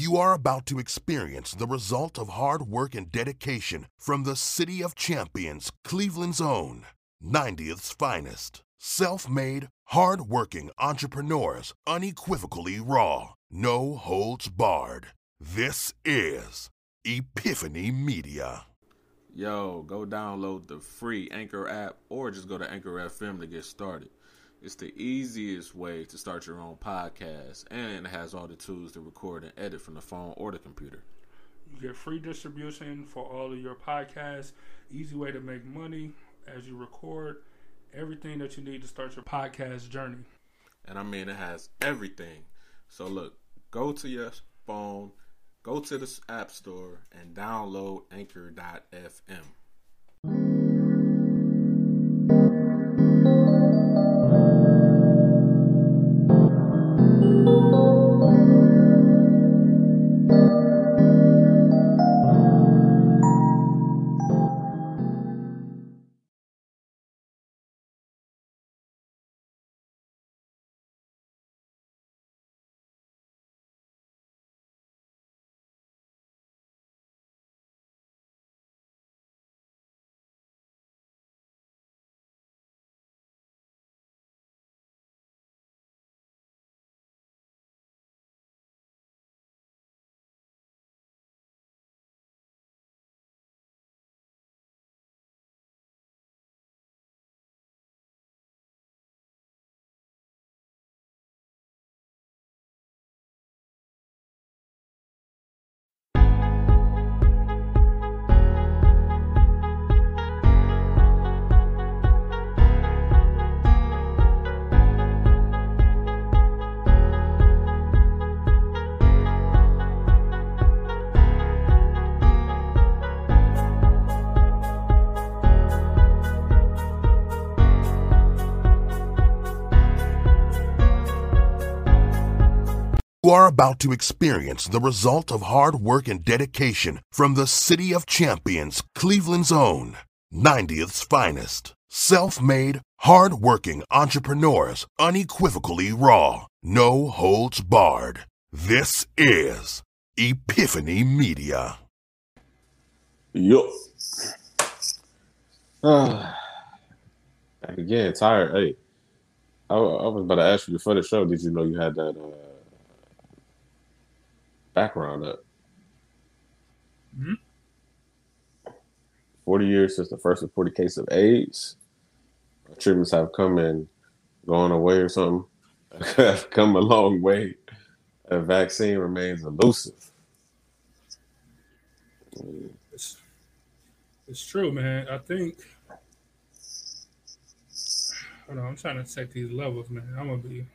You are about to experience the result of hard work and dedication from the City of Champions, Cleveland's own, 90th's finest. Self made, hard working entrepreneurs, unequivocally raw, no holds barred. This is Epiphany Media. Yo, go download the free Anchor app or just go to Anchor FM to get started. It's the easiest way to start your own podcast and it has all the tools to record and edit from the phone or the computer. You get free distribution for all of your podcasts, easy way to make money as you record, everything that you need to start your podcast journey. And I mean, it has everything. So, look, go to your phone, go to the App Store, and download Anchor.fm. You are about to experience the result of hard work and dedication from the City of Champions, Cleveland's own, 90th's finest. Self made, hard working entrepreneurs, unequivocally raw, no holds barred. This is Epiphany Media. Yup. Again, tired. Hey, I, I was about to ask you before the show. Did you know you had that uh, background up? Mhm. Forty years since the first reported case of AIDS. Treatments have come and gone away, or something. have come a long way. A vaccine remains elusive. It's, it's true, man. I think. Hold on, I'm trying to check these levels, man. I'm gonna be.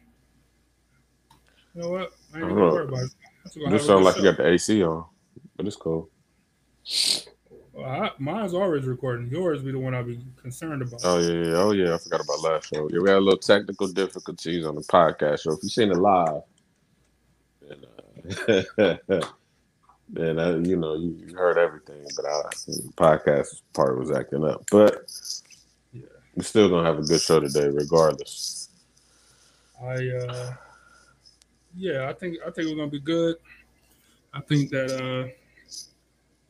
You know what? I ain't gonna worry about it. I'm just gonna This sounds like you got the AC on, but it's cool. Well, I, mine's always recording. Yours be the one I'll be concerned about. Oh yeah, yeah, oh yeah. I forgot about last show. Yeah, we had a little technical difficulties on the podcast show. If you seen it live, then, uh, then uh, you know you, you heard everything. But I, the podcast part was acting up. But Yeah. we're still gonna have a good show today, regardless. I uh yeah, I think I think we're gonna be good. I think that uh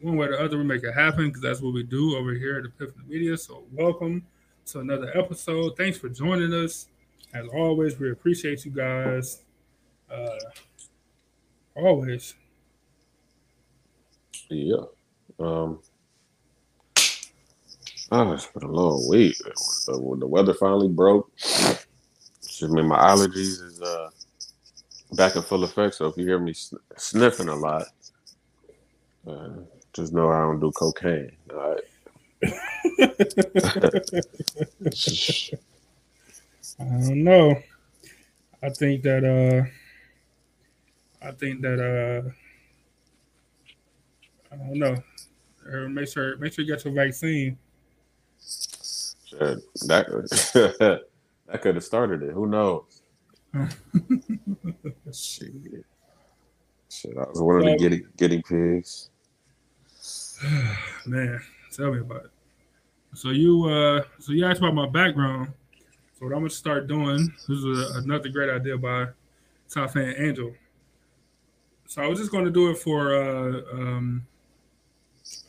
one way or the other we make it happen because that's what we do over here at Epiphany Media. So welcome to another episode. Thanks for joining us. As always, we appreciate you guys. Uh always. Yeah. Um. Oh, it's been a long week. So when the weather finally broke, just mean my allergies is uh back in full effect. So if you hear me sn- sniffing a lot, uh, just know I don't do cocaine. All right. I don't know. I think that uh I think that uh I don't know. Uh, make sure make sure you get your vaccine. Shit, that that could have started it. Who knows? Shit. Shit, I was one of the guinea, guinea pigs. Man, tell me about it. So you uh so you asked about my background. So what I'm gonna start doing, this is a, another great idea by Top Fan Angel. so I was just going to do it for uh, um,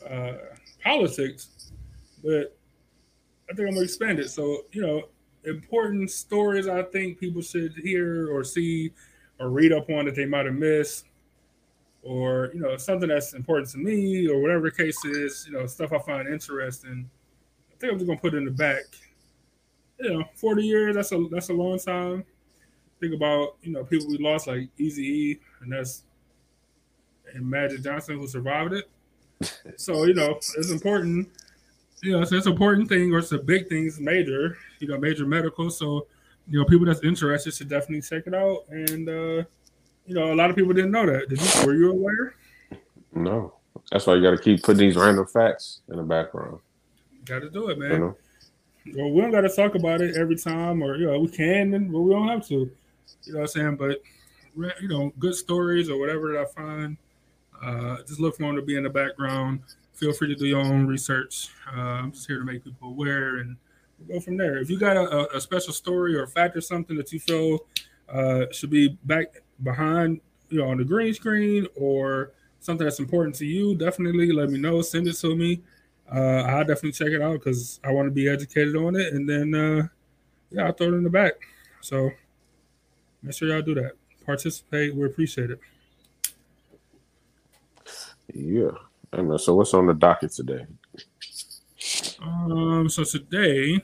uh, politics, but I think I'm gonna expand it. So you know, important stories I think people should hear or see or read up on that they might have missed, or you know, something that's important to me or whatever the case is. You know, stuff I find interesting. I think I'm just gonna put in the back. You know, 40 years that's a that's a long time. Think about you know people we lost like Easy E, and that's and Magic Johnson who survived it. so you know it's important. You know, it's, it's an important thing or it's a big thing. It's major. You know, major medical. So you know, people that's interested should definitely check it out. And uh, you know, a lot of people didn't know that. Did you? Were you aware? No, that's why you got to keep putting these random facts in the background. Got to do it, man. You know? Well, we don't got to talk about it every time, or you know, we can, but we don't have to. You know what I'm saying? But you know, good stories or whatever that I find, uh, just look for them to be in the background. Feel free to do your own research. Uh, I'm just here to make people aware and go from there. If you got a, a special story or fact or something that you feel uh, should be back behind, you know, on the green screen or something that's important to you, definitely let me know. Send it to me. Uh, I'll definitely check it out because I want to be educated on it. And then, uh, yeah, I'll throw it in the back. So make sure y'all do that. Participate. We appreciate it. Yeah. Know. So what's on the docket today? Um, so today,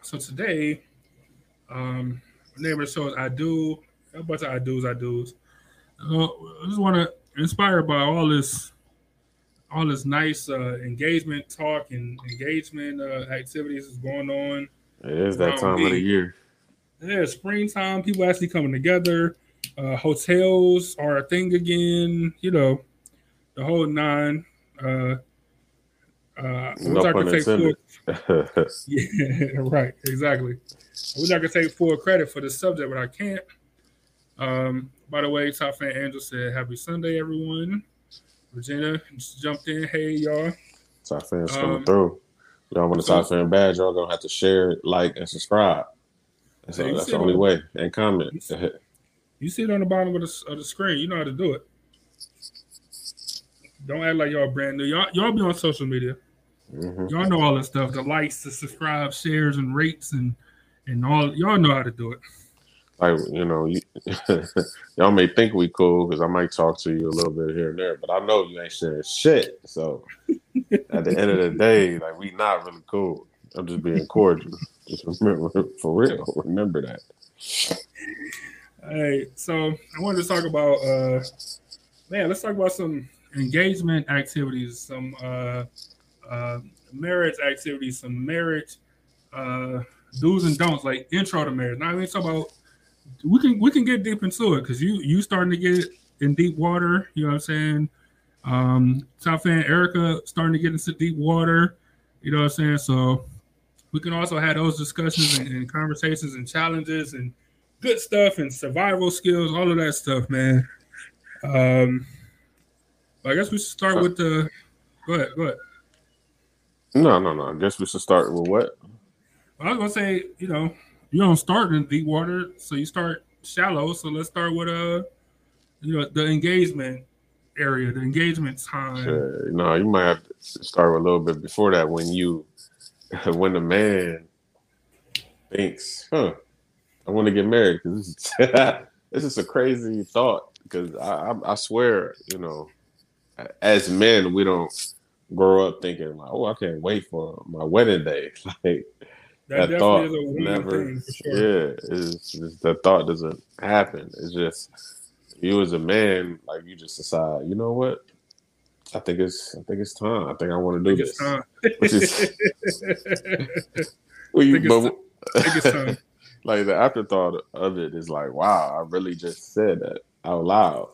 so today, um, name of the show is I Do. A bunch of I do's, I do's. Uh, I just want to inspired by all this, all this nice uh, engagement talk and engagement uh, activities is going on. It is that time me. of the year. Yeah, springtime. People actually coming together. Uh, hotels are a thing again. You know, the whole nine. Uh, uh, no I can take full, yeah, right, exactly. I wish I could take full credit for the subject, but I can't. Um, by the way, Top Fan Angel said, "Happy Sunday, everyone." Regina just jumped in. Hey, y'all. Top fans coming um, through. Y'all want a Top Fan badge? Y'all gonna have to share, like, and subscribe. That's, hey, that's the only way. And comment. You see it on the bottom of the, of the screen. You know how to do it. Don't act like y'all brand new. Y'all, y'all be on social media. Mm-hmm. Y'all know all that stuff. The likes, the subscribe, shares, and rates, and and all. Y'all know how to do it. Like you know, you, y'all may think we cool because I might talk to you a little bit here and there, but I know you ain't sharing shit. So at the end of the day, like we not really cool. I'm just being cordial. Just remember, for real, remember that. Hey, so I wanted to talk about uh man, let's talk about some engagement activities, some uh uh marriage activities, some marriage uh do's and don'ts, like intro to marriage. Now I mean talk about we can we can get deep into it because you you starting to get in deep water, you know what I'm saying? Um top fan Erica starting to get into deep water, you know what I'm saying? So we can also have those discussions and, and conversations and challenges and good stuff and survival skills, all of that stuff, man. Um, I guess we should start with the. Go ahead. Go ahead. No, no, no. I guess we should start with what? I was gonna say, you know, you don't start in deep water, so you start shallow. So let's start with uh, you know, the engagement area, the engagement time. Sure. No, you might have to start a little bit before that when you, when the man thinks, huh, I want to get married because this is this is a crazy thought. Because I, I, I swear, you know, as men, we don't grow up thinking like, oh, I can't wait for my wedding day. Like that, that thought never, sure. yeah, it's, the thought doesn't happen. It's just you as a man, like you just decide, you know what? I think it's I think it's time. I think I want to do this. Which is, well, you, but, like the afterthought of it is like, wow, I really just said that out loud.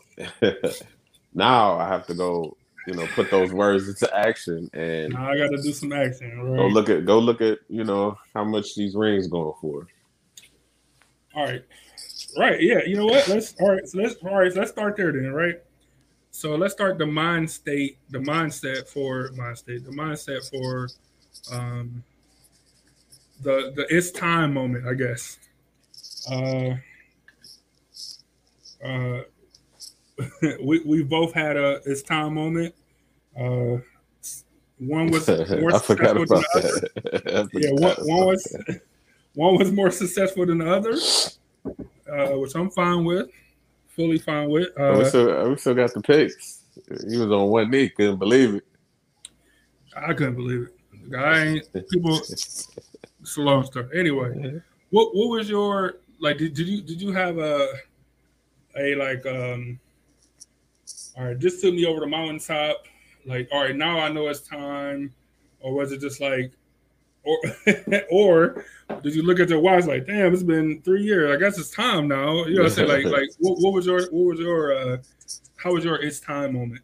Now I have to go, you know, put those words into action, and now I got to do some action. Right? Go look at, go look at, you know, how much these rings going for. All right, right, yeah. You know what? Let's all right. So let's all right. So let's start there then, right? So let's start the mind state, the mindset for mind state, the mindset for um the the it's time moment, I guess. Uh, Uh, we we both had a it's time moment. Uh, one was more I forgot successful about than the other. Yeah, one, one was one was more successful than the other, uh, which I'm fine with, fully fine with. Oh, we Uh, still we still got the picks. He was on one knee, couldn't believe it. I couldn't believe it. I ain't people. It's a long story. Anyway, what what was your like? Did, did you did you have a a like um? All right, this took me over the mountaintop. Like, all right, now I know it's time, or was it just like, or or did you look at your watch like, damn, it's been three years. I guess it's time now. You know what I'm saying? Like, like what, what was your what was your uh, how was your it's time moment?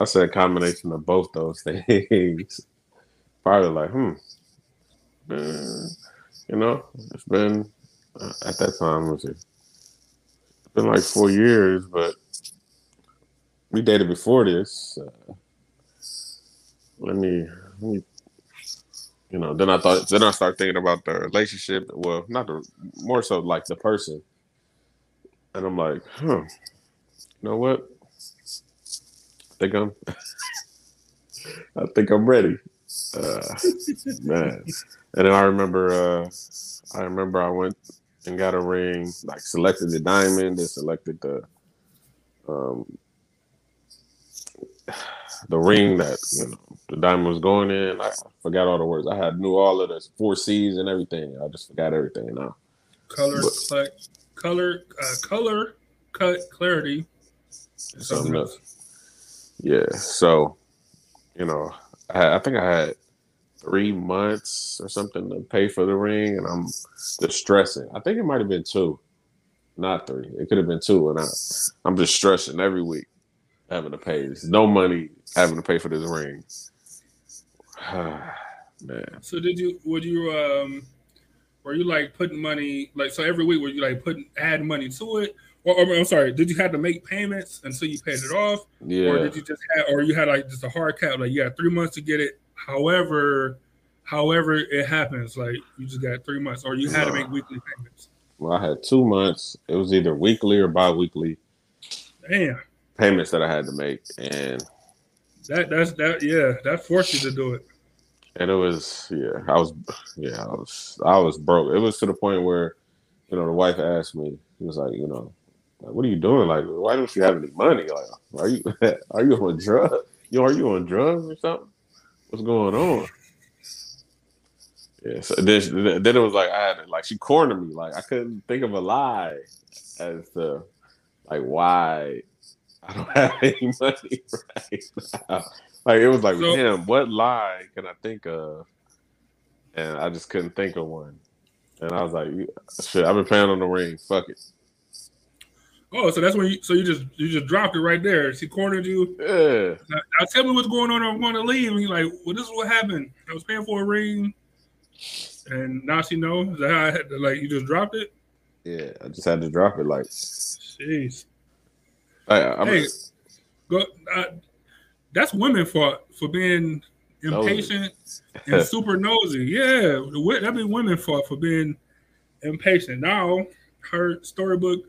I said a combination of both those things. Probably like, hmm, uh, you know, it's been uh, at that time was it? It's been like four years, but we dated before this. Uh, let me, let me, you know. Then I thought, then I started thinking about the relationship. Well, not the more so like the person, and I'm like, huh, you know what? I think I'm, I think I'm ready. Uh, man. And then I remember, uh, I remember I went and got a ring, like selected the diamond, and selected the, um, the ring that you know the diamond was going in. I forgot all the words. I had knew all of the four C's and everything. I just forgot everything now. Color, But- cl- color, uh, color, cut, clarity. something else. Yeah. So, you know, I, had, I think I had three months or something to pay for the ring, and I'm just stressing. I think it might have been two, not three. It could have been two, and I, I'm just stressing every week having to pay. There's no money having to pay for this ring. Man, So did you? Would you? Um, were you like putting money like so every week? Were you like putting add money to it? Or, or I'm sorry, did you have to make payments until you paid it off, Yeah. or did you just have, or you had like just a hard cap, like you had three months to get it. However, however it happens, like you just got three months, or you had to make weekly payments. Well, I had two months. It was either weekly or bi-weekly Damn, payments that I had to make, and that that's that. Yeah, that forced you to do it. and it was yeah i was yeah i was i was broke. It was to the point where you know the wife asked me she was like you know like what are you doing? Like why don't you have any money? Like are you are you on drugs? You know, are you on drugs or something? What's going on? Yeah so then, then it was like i had to, like she cornered me. Like i couldn't think of a lie as to like why i don't have any money right now like it was like, So- damn, what lie can I think of? And I just couldn't think of one. And I was like, shit, I've been playing on the ring. Fuck it. Oh, so that's when you so you just you just dropped it right there. She cornered you. Yeah. Now, now tell me what's going on. I want to leave. And you're like, well, this is what happened. I was paying for a ring, and now she knows. Is that how I had to, like you just dropped it? Yeah. I just had to drop it. Like, Jeez. I, Hey. Go. Uh, that's women for for being impatient and super nosy. Yeah, that be women for for being impatient. Now her storybook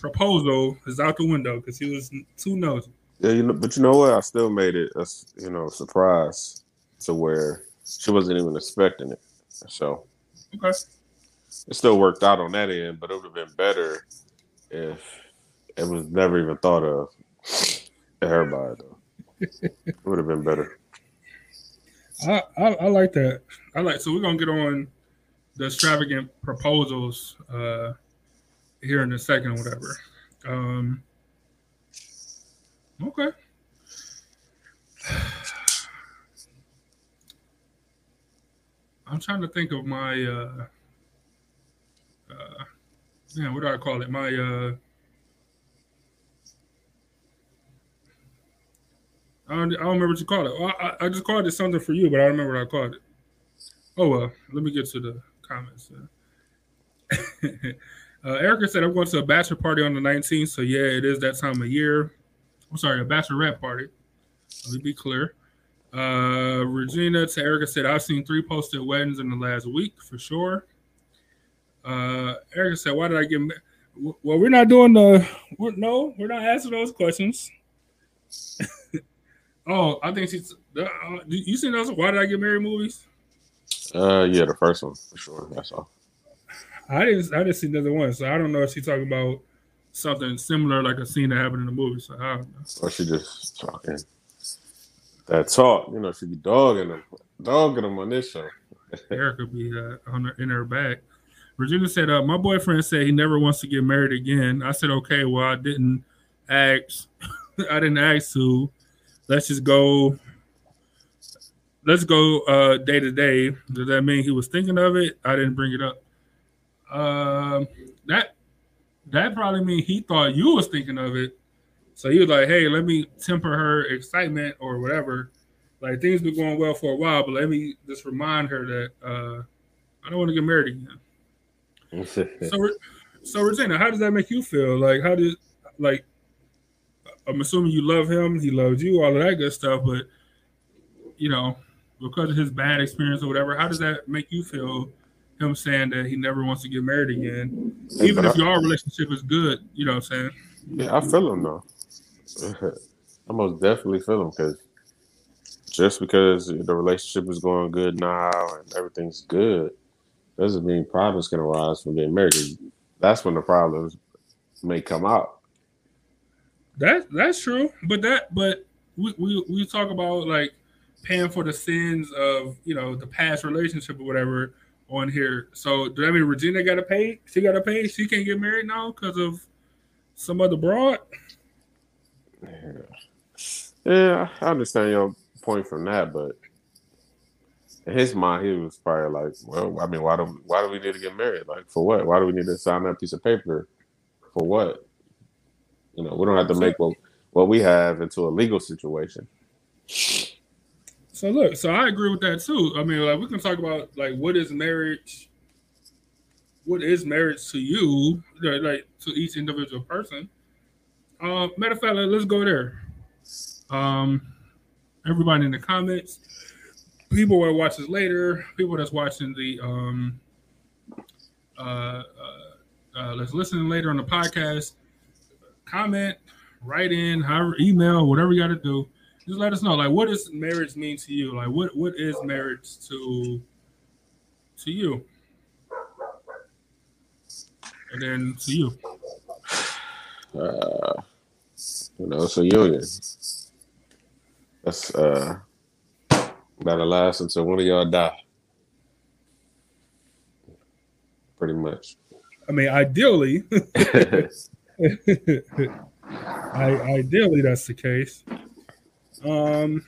proposal is out the window because he was too nosy. yeah, you know, but you know what? I still made it a you know, surprise to where she wasn't even expecting it. So Okay. it still worked out on that end, but it would have been better if it was never even thought of everybody, though. it would have been better. I, I I like that. I like so we're gonna get on the extravagant proposals uh here in a second, or whatever. Um okay. I'm trying to think of my uh uh man, what do I call it? My uh I don't, I don't remember what you called it. I, I just called it something for you, but I don't remember what I called it. Oh well, let me get to the comments. uh, Erica said I'm going to a bachelor party on the 19th, so yeah, it is that time of year. I'm sorry, a bachelorette party. Let me be clear. Uh, Regina to Erica said I've seen three posted weddings in the last week for sure. Uh, Erica said, "Why did I get?" ma-" Well, we're not doing the. We're, no, we're not asking those questions. oh, I think she's. Uh, you seen those? Why did I get married? Movies. Uh, yeah, the first one for sure. That's all. I didn't. I didn't see another one, so I don't know if she's talking about something similar, like a scene that happened in the movie. So I don't know. Or she just talking that talk. You know, she be dogging them, dogging them on this show. Erica be uh, on her, in her back. Regina said, uh, "My boyfriend said he never wants to get married again." I said, "Okay, well, I didn't ask. I didn't ask to. Let's just go. Let's go uh, day to day. Does that mean he was thinking of it? I didn't bring it up. Um, that that probably mean he thought you was thinking of it. So he was like, "Hey, let me temper her excitement or whatever. Like things been going well for a while, but let me just remind her that uh, I don't want to get married again." so, so Regina, how does that make you feel? Like, how did like? I'm assuming you love him, he loves you, all of that good stuff. But you know, because of his bad experience or whatever, how does that make you feel? Him saying that he never wants to get married again, even if your relationship is good. You know what I'm saying? Yeah, I feel him though. I most definitely feel him because just because the relationship is going good now and everything's good doesn't mean problems can arise from being married. That's when the problems may come out. That that's true, but that but we, we we talk about like paying for the sins of you know the past relationship or whatever on here. So do that mean Regina got to pay? She got to pay. She can't get married now because of some other broad. Yeah. yeah, I understand your point from that, but in his mind, he was probably like, "Well, I mean, why do why do we need to get married? Like, for what? Why do we need to sign that piece of paper? For what? You know, we don't have to make what what we have into a legal situation." So look, so I agree with that too. I mean, like we can talk about like what is marriage, what is marriage to you, like to each individual person. Uh, matter of fact, let's go there. Um, everybody in the comments, people that watch this later, people that's watching the um uh, uh, uh that's listening later on the podcast, comment, write in, however, email, whatever you got to do. Just let us know, like, what does marriage mean to you? Like, what what is marriage to to you? And then to you. Uh, you know, it's a union. That's uh That'll last until one of y'all die. Pretty much. I mean, ideally, I, ideally that's the case. Um,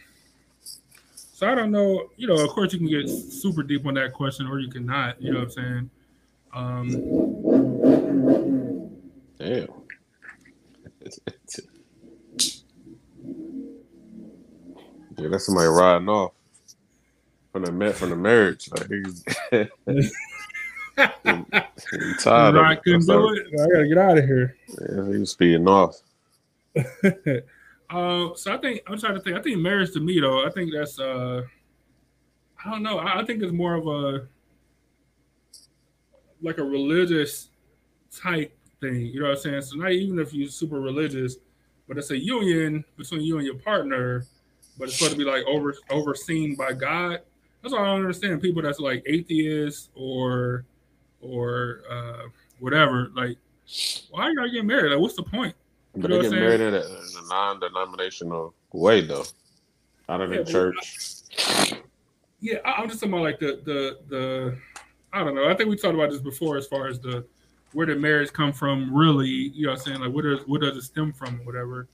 so I don't know. You know, of course, you can get super deep on that question, or you cannot. You know what I'm saying? Um, Damn. yeah, that's somebody riding off from the met from the marriage. Like he's, tired. I couldn't do it. I gotta get out of here. Yeah, he was speeding off. uh, so I think I'm trying to think. I think marriage to me though, I think that's uh, I don't know. I, I think it's more of a like a religious type thing. You know what I'm saying? So not even if you're super religious, but it's a union between you and your partner, but it's supposed to be like over overseen by God. That's why I don't understand people that's like atheists or or uh, whatever. Like, why you gotta get married? Like, what's the point? You but they get married in a, in a, non-denominational way, though, out of yeah, the church. I, yeah, I'm just talking about like the the the. I don't know. I think we talked about this before, as far as the where did marriage come from? Really, you know, what I'm saying like where does where does it stem from, whatever.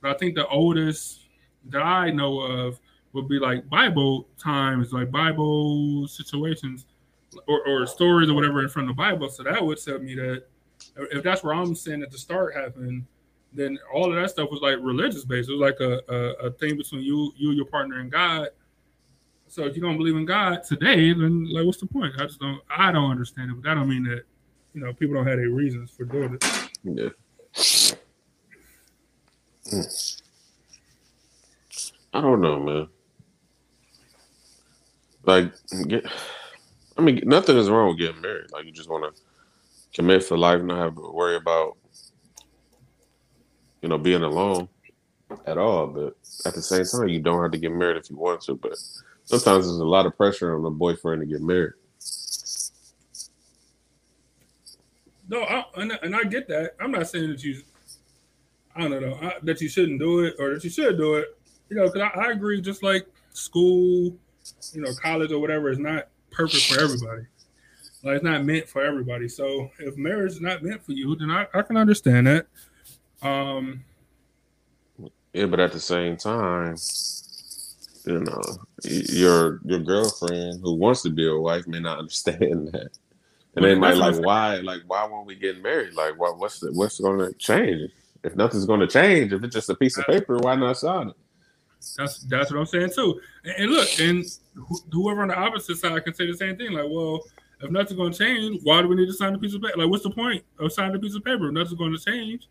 But I think the oldest that I know of would be like Bible times, like Bible situations, or, or stories or whatever in front of the Bible. So that would tell me that if that's where I'm saying at the start happened, then all of that stuff was like religious based. It was like a, a, a thing between you, you, your partner, and God. So if you don't believe in God today, then like, what's the point? I just don't. I don't understand it, but that don't mean that you know people don't have any reasons for doing it. Yeah. I don't know, man. Like, get, I mean, nothing is wrong with getting married. Like, you just want to commit for life, and not have to worry about you know being alone at all. But at the same time, you don't have to get married if you want to. But sometimes there's a lot of pressure on a boyfriend to get married. No, I, and, and I get that. I'm not saying that you, I don't know, I, that you shouldn't do it or that you should do it. You know, because I, I agree. Just like school, you know, college or whatever is not perfect for everybody. Like it's not meant for everybody. So if marriage is not meant for you, then I, I can understand that. Um, Yeah, but at the same time, you know, your your girlfriend who wants to be a wife may not understand that, and they might like, why, like, why won't we get married? Like, what, what's the, what's going to change? If nothing's going to change, if it's just a piece of paper, why not sign it? That's that's what I'm saying too. And, and look, and wh- whoever on the opposite side can say the same thing. Like, well, if nothing's going to change, why do we need to sign a piece of paper? Like, what's the point of signing a piece of paper? If nothing's going to change.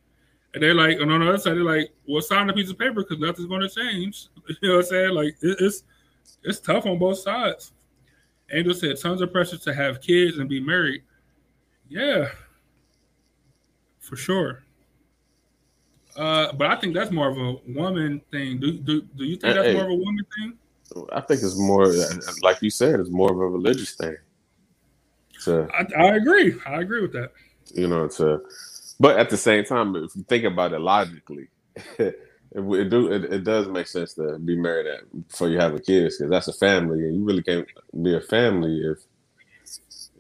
And they're like, and on the other side, they're like, well, sign a piece of paper because nothing's going to change. You know what I'm saying? Like, it, it's it's tough on both sides. Angel said, tons of pressure to have kids and be married. Yeah, for sure. Uh, but I think that's more of a woman thing. Do do, do you think that's Hey. more of a woman thing? I think it's more, like you said, it's more of a religious thing. To I, I agree. I agree with that. you know, to, but at the same time, if you think about it logically, it, it do it, it does make sense to be married at, before you have a kids because that's a family, and you really can't be a family if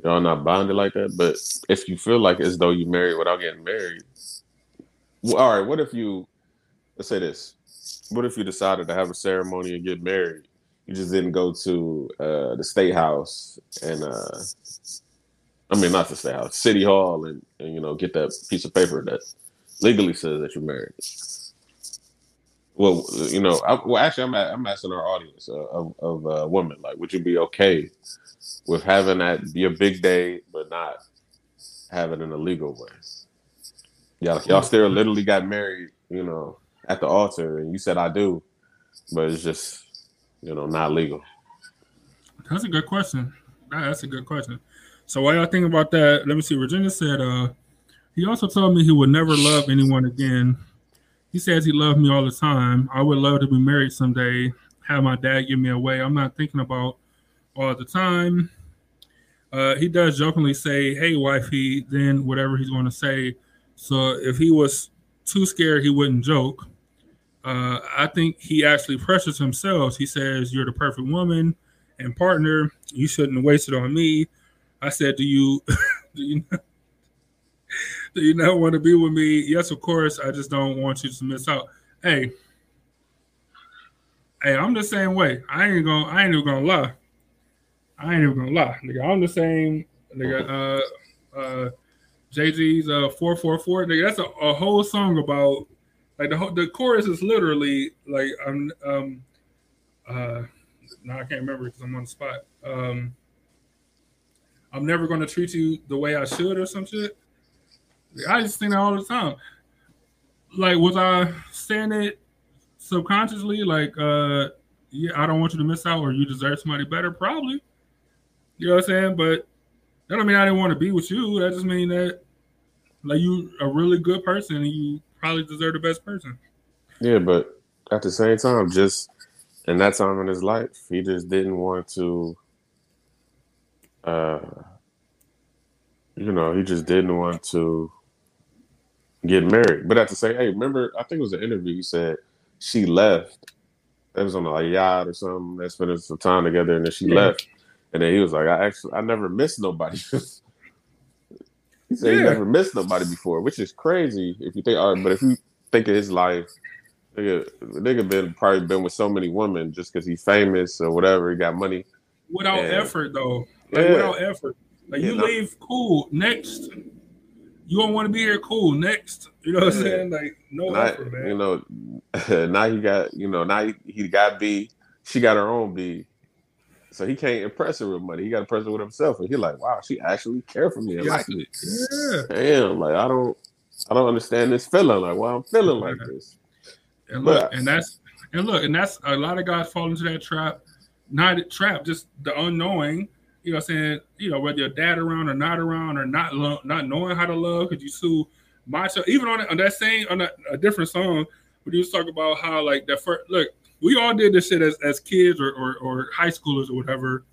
y'all not bonded like that. But if you feel like as though you married without getting married, all right. What if you let's say this? What if you decided to have a ceremony and get married? You just didn't go to uh, the state house and uh, I mean not the state house, city hall, and, and you know get that piece of paper that legally says that you're married. Well, you know, I, well, actually, I'm I'm asking our audience uh, of of uh, women, like, would you be okay with having that be a big day, but not in a legal way? Y'all, y'all still literally got married, you know, at the altar, and you said I do, but it's just, you know, not legal. That's a good question. That's a good question. So while y'all think about that, let me see. Regina said, uh, he also told me he would never love anyone again. He says he loved me all the time. I would love to be married someday, have my dad give me away. I'm not thinking about all the time. Uh, he does jokingly say, Hey, wifey, then whatever he's going to say. So if he was too scared, he wouldn't joke. Uh, I think he actually pressures himself. He says, You're the perfect woman and partner. You shouldn't waste it on me. I said, Do you do you do you not want to be with me? Yes, of course. I just don't want you to miss out. Hey, hey, I'm the same way. I ain't gonna I ain't even gonna lie. I ain't even gonna lie. Nigga, I'm the same nigga. Uh uh Jay-Z's uh 444. Nigga, that's a, a whole song about like the whole, the chorus is literally like I'm um uh no, I can't remember because I'm on the spot. Um I'm never gonna treat you the way I should or some shit. I just think that all the time. Like, was I saying it subconsciously? Like, uh, yeah, I don't want you to miss out, or you deserve somebody better. Probably. You know what I'm saying? But that don't mean I didn't want to be with you. That just mean that like you a really good person and you probably deserve the best person. Yeah, but at the same time, just in that time in his life, he just didn't want to. Uh, you know, he just didn't want to get married. But at the same, hey, remember? I think it was an interview. He said she left. It was on a yacht or something. They spent some time together, and then she Yeah. left. And then he was like, "I actually, I never missed nobody." he said he never missed nobody before, which is crazy if you think. All right, but if you think of his life, nigga, nigga been probably been with so many women just because he's famous or whatever. He got money. Without Yeah. effort though. Like Yeah. without effort. Like Yeah, you no- leave, cool. Next. You don't want to be here, cool. Next. You know what I'm saying? Like no Now, effort, man. you know, now he got, you know, now he, he got B. She got her own B. So he can't impress her with money. He got to impress her with himself. And he's like, wow, she actually care for me Yeah. like yeah. Damn, like I don't, I don't understand this feeling. Like, why I'm feeling like this. And look, But- and that's and look, and that's a lot of guys fall into that trap. Not a trap, just the unknowing You know, what I'm saying you know whether your dad around or not around or not lo- not knowing how to love because you sue macho. Even on, on that same on a, a different song, we you to talk about how like that first look. We all did this shit as, as kids or, or, or high schoolers or whatever,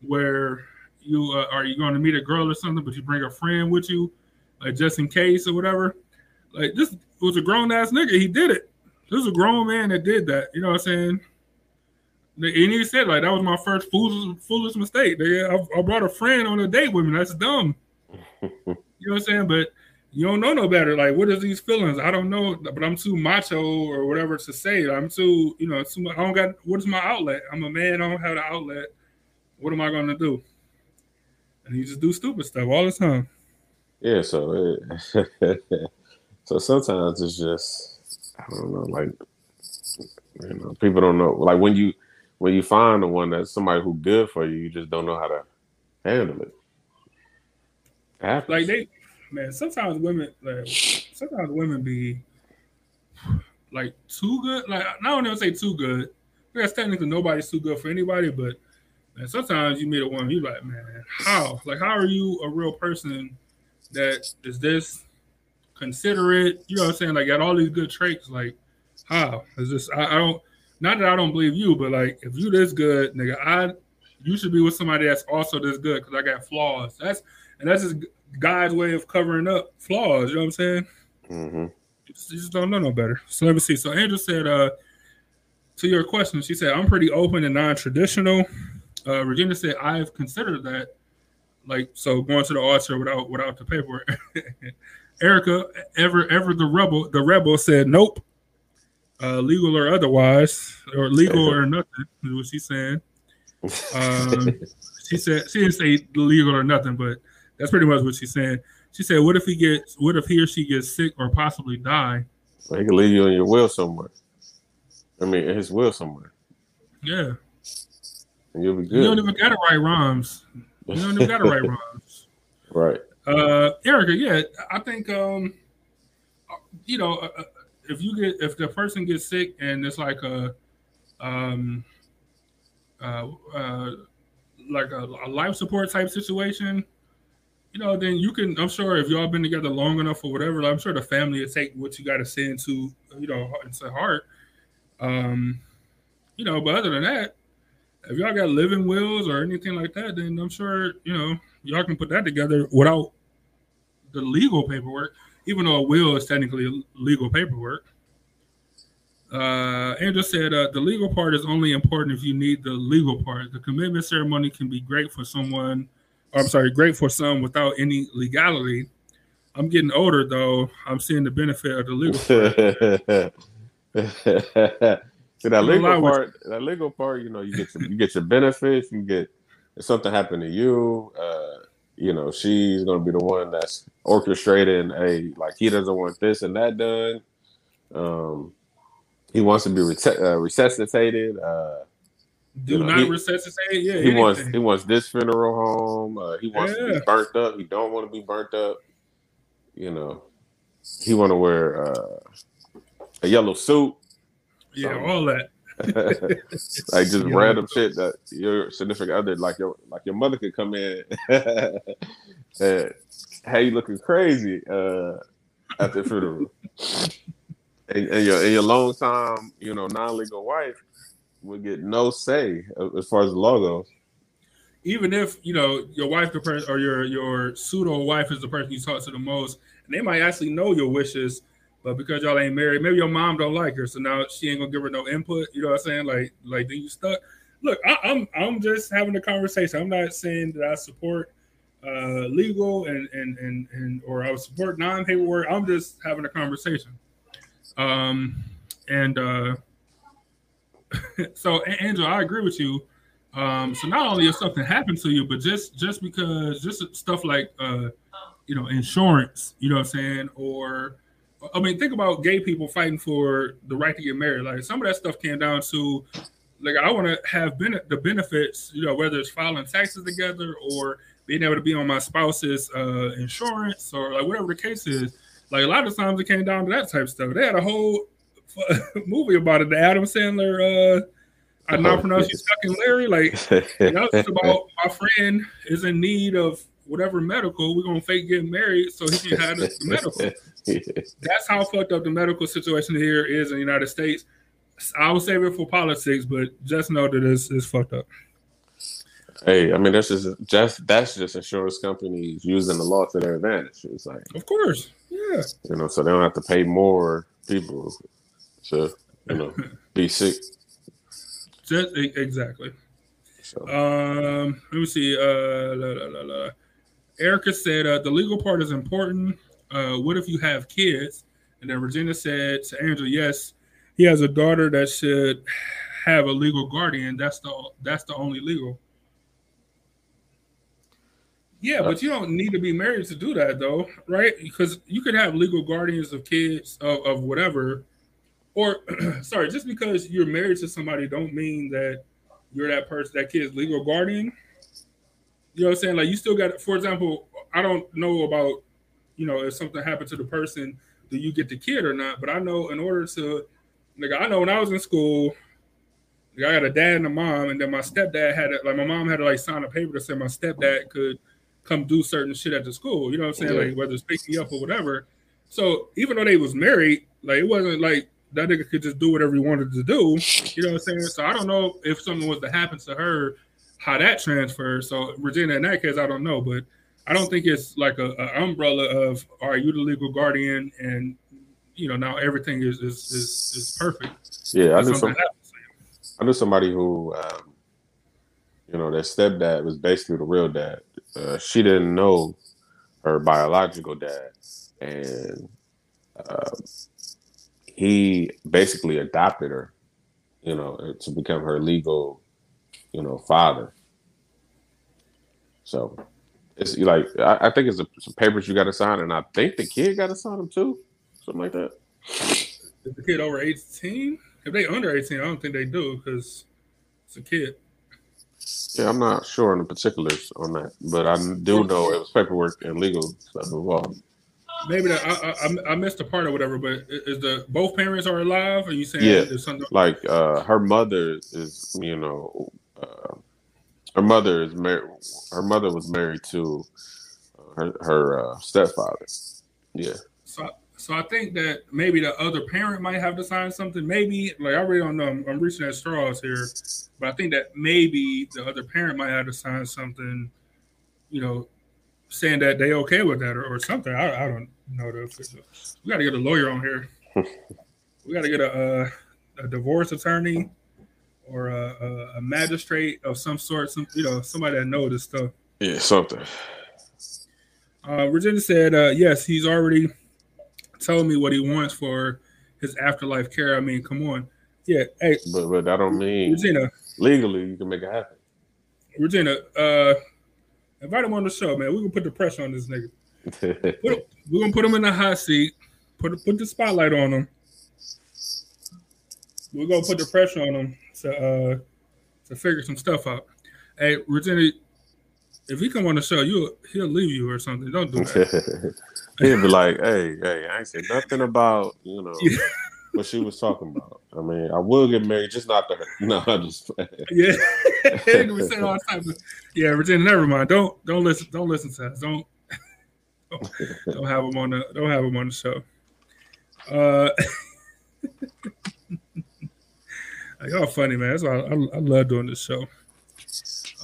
where you uh, are you going to meet a girl or something, but you bring a friend with you, like just in case or whatever. Like this was a grown ass nigga. He did it. This was a grown man that did that. You know what I'm saying? And he said like that was my first foolish, foolish mistake. I, I brought a friend on a date with me. That's dumb. you know what I'm saying? But you don't know no better. Like, what is these feelings? I don't know, but I'm too macho or whatever to say. I'm too, you know, too much. I don't got. What is my outlet? I'm a man. I don't have the outlet. What am I going to do? And you just do stupid stuff all the time. Yeah. So, it, so sometimes it's just I don't know, like you know, people don't know. Like when you when you find the one that's somebody who good for you, you just don't know how to handle it. it like they man, sometimes women like sometimes women be like too good. Like I don't even say too good. Because technically nobody's too good for anybody, but man, sometimes you meet a woman, you like, man, how? Like, how are you a real person that is this considerate? You know what I'm saying? Like, got all these good traits. Like, how is this? I, I don't. Not that I don't believe you, but like, if you this good, nigga, I you should be with somebody that's also this good because I got flaws. That's and that's just God's way of covering up flaws. You know what I'm saying? Mm-hmm. You, just, you just don't know no better. So let me see. So Angel said, uh, to your question, she said, I'm pretty open and non-traditional. Uh, Regina said, I've considered that. Like, so going to the altar without without the paperwork. Erica, ever ever the rebel, the rebel said, Nope. Uh, legal or otherwise, or legal or nothing, is what she's saying. Um, she said she didn't say legal or nothing, but that's pretty much what she's saying. She said, "What if he gets? What if he or she gets sick or possibly die?" Well, he can leave you in your will somewhere. I mean, in his will somewhere. Yeah. And you'll be good. You don't even gotta write rhymes. You don't even gotta write rhymes. Right. Uh, Erica, yeah, I think um, you know, uh, uh, if you get if the person gets sick and it's like a um, uh, uh like a, a life support type situation, you know, then you can. I'm sure if y'all been together long enough or whatever, I'm sure the family will take what you got to say into, you know, into heart. Um, you know, but other than that, if y'all got living wills or anything like that, then I'm sure you know y'all can put that together without the legal paperwork. Even though a will is technically legal paperwork. Uh, Andrew said uh, the legal part is only important if you need the legal part. The commitment ceremony can be great for someone I'm sorry, great for some without any legality. I'm getting older though. I'm seeing the benefit of the legal part. See that legal part, that legal part, you know, you get your, you get your benefits, you get if something happened to you, uh, you know, she's gonna be the one that's orchestrating a like he doesn't want this and that done. Um, he wants to be uh, resuscitated. Uh, do you know, not he, resuscitate. Yeah, he anything. wants he wants this funeral home. Uh, he wants yeah. to be burnt up. He don't want to be burnt up. You know, he want to wear uh, a yellow suit. Yeah, all that. like just yeah. random shit that your significant other, like your like your mother, could come in and hey, you looking crazy uh, at the funeral, and, and your and your long time, you know, non legal wife would get no say as far as the goes. Even if you know your wife, the person, or your your pseudo wife is the person you talk to the most, and they might actually know your wishes, but because y'all ain't married, maybe your mom don't like her, so now she ain't gonna give her no input. You know what I'm saying? Like, like then you stuck. Look, I, I'm I'm just having a conversation. I'm not saying that I support uh, legal and and and and or I would support non paperwork. I'm just having a conversation. Um, and uh, so Angel, I agree with you. Um, so not only if something happened to you, but just just because just stuff like uh, you know insurance, you know what I'm saying, or I mean think about gay people fighting for the right to get married. Like some of that stuff came down to like I want to have the benefits, you know, whether it's filing taxes together or being able to be on my spouse's uh, insurance or like whatever the case is. Like a lot of times it came down to that type of stuff. They had a whole movie about it. The Adam Sandler. Uh, I now pronounce you Chuck and Larry. Like, it's about my friend is in need of whatever medical. We're gonna fake getting married so he can have the medical. That's how fucked up the medical situation here is in the United States. I will save it for politics, but just know that it's, it's fucked up. Hey, I mean that's just just that's just insurance companies using the law to their advantage. It's like, of course, yeah, you know, so they don't have to pay more people to you know be sick. Just exactly. So. Um, let me see. Uh, la, la, la, Erica said uh, the legal part is important. Uh, what if you have kids? And then Regina said to Angel, yes, he has a daughter that should have a legal guardian. That's the that's the only legal. Yeah, but you don't need to be married to do that, though, right? Because you could have legal guardians of kids of, of whatever, or sorry, just because you're married to somebody, don't mean that you're that person, that kid's legal guardian. You know what I'm saying? Like you still got, for example, I don't know about, you know, if something happened to the person, do you get the kid or not? But I know in order to, like, I know when I was in school, like, I had a dad and a mom, and then my stepdad had it. Like my mom had to like sign a paper to say my stepdad could come do certain shit at the school. You know what I'm saying? Yeah. Like whether it's pick me up or whatever. So even though they was married, like it wasn't like that nigga could just do whatever he wanted to do. You know what I'm saying? So I don't know if something was to happen to her, how that transfers. So Regina, in that case, I don't know, but I don't think it's like a, a umbrella of are you the legal guardian and you know now everything is is is, is perfect. Yeah, I knew some, I knew somebody who um, you know their stepdad was basically the real dad. Uh, she didn't know her biological dad, and uh, he basically adopted her, you know, eh, to become her legal, you know, father. So it's like I, I think it's a, some papers you got to sign, and I think the kid got to sign them too, something like that. Is the kid over eighteen? If they under eighteen, I don't think they do because it's a kid. Yeah, I'm not sure on the particulars on that, but I do know it was paperwork and legal stuff involved. Maybe that I, I, I missed a part or whatever, but is the both parents are alive? Are you saying yeah? Something- like uh, her mother is, you know, uh, her mother is married. Her mother was married to her her uh, stepfather. Yeah. So so I think that maybe the other parent might have to sign something. Maybe like I really don't know. I'm, I'm reaching at straws here, but I think that maybe the other parent might have to sign something. You know, saying that they okay with that or, or something. I, I don't know. The, we got to get a lawyer on here. we got to get a, a, a divorce attorney or a, a, magistrate of some sort. Some you know somebody that knows this stuff. Yeah, something. Uh, Regina said, uh, yes, he's already telling me what he wants for his afterlife care. I mean, come on. Yeah. Hey. But but I don't mean Regina. Legally, you can make it happen. Regina, uh, invite him on the show, man. We're gonna put the pressure on this nigga. put, we're gonna put him in the hot seat. Put put the spotlight on him. We're gonna put the pressure on him to uh to figure some stuff out. Hey, Regina, if he come on the show, you he'll leave you or something. Don't do that. He'll be like, "Hey, hey, I ain't said nothing about you know what she was talking about. I mean, I will get married, just not to her. No, I'm just yeah. we say all time, but yeah, Regina, never mind. Don't don't listen. Don't listen to us. Don't don't, don't have him on the don't have him on the show. Uh, y'all funny man. That's why I, I, I love doing this show.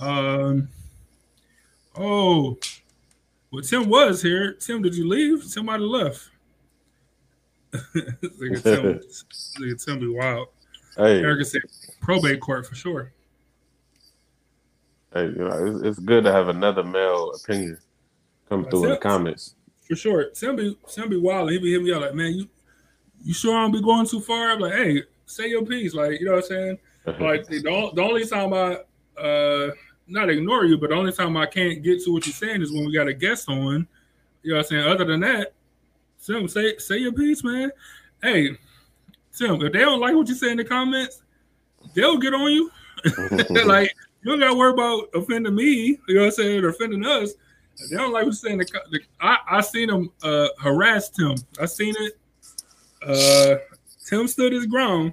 Um. Oh, well, Tim was here. Tim, did you leave? Somebody left. Nigga Tim, nigga Tim be wild. Hey, Erica said probate court for sure. Hey, you know, it's, it's good to have another male opinion come through in the comments. For sure. Tim be wild. He be hitting me up like, man, you you sure I don't be going too far? I'm like, hey, say your piece. Like, you know what I'm saying? like the, the only time I uh not ignore you, but the only time I can't get to what you're saying is when we got a guest on. You know what I'm saying? Other than that, Tim, say say your piece, man. Hey, Tim, if they don't like what you say in the comments, they'll get on you. like you don't gotta worry about offending me, you know what I'm saying, or offending us. If they don't like what you say in the, the I, I seen them uh harass Tim. I seen it. Uh Tim stood his ground,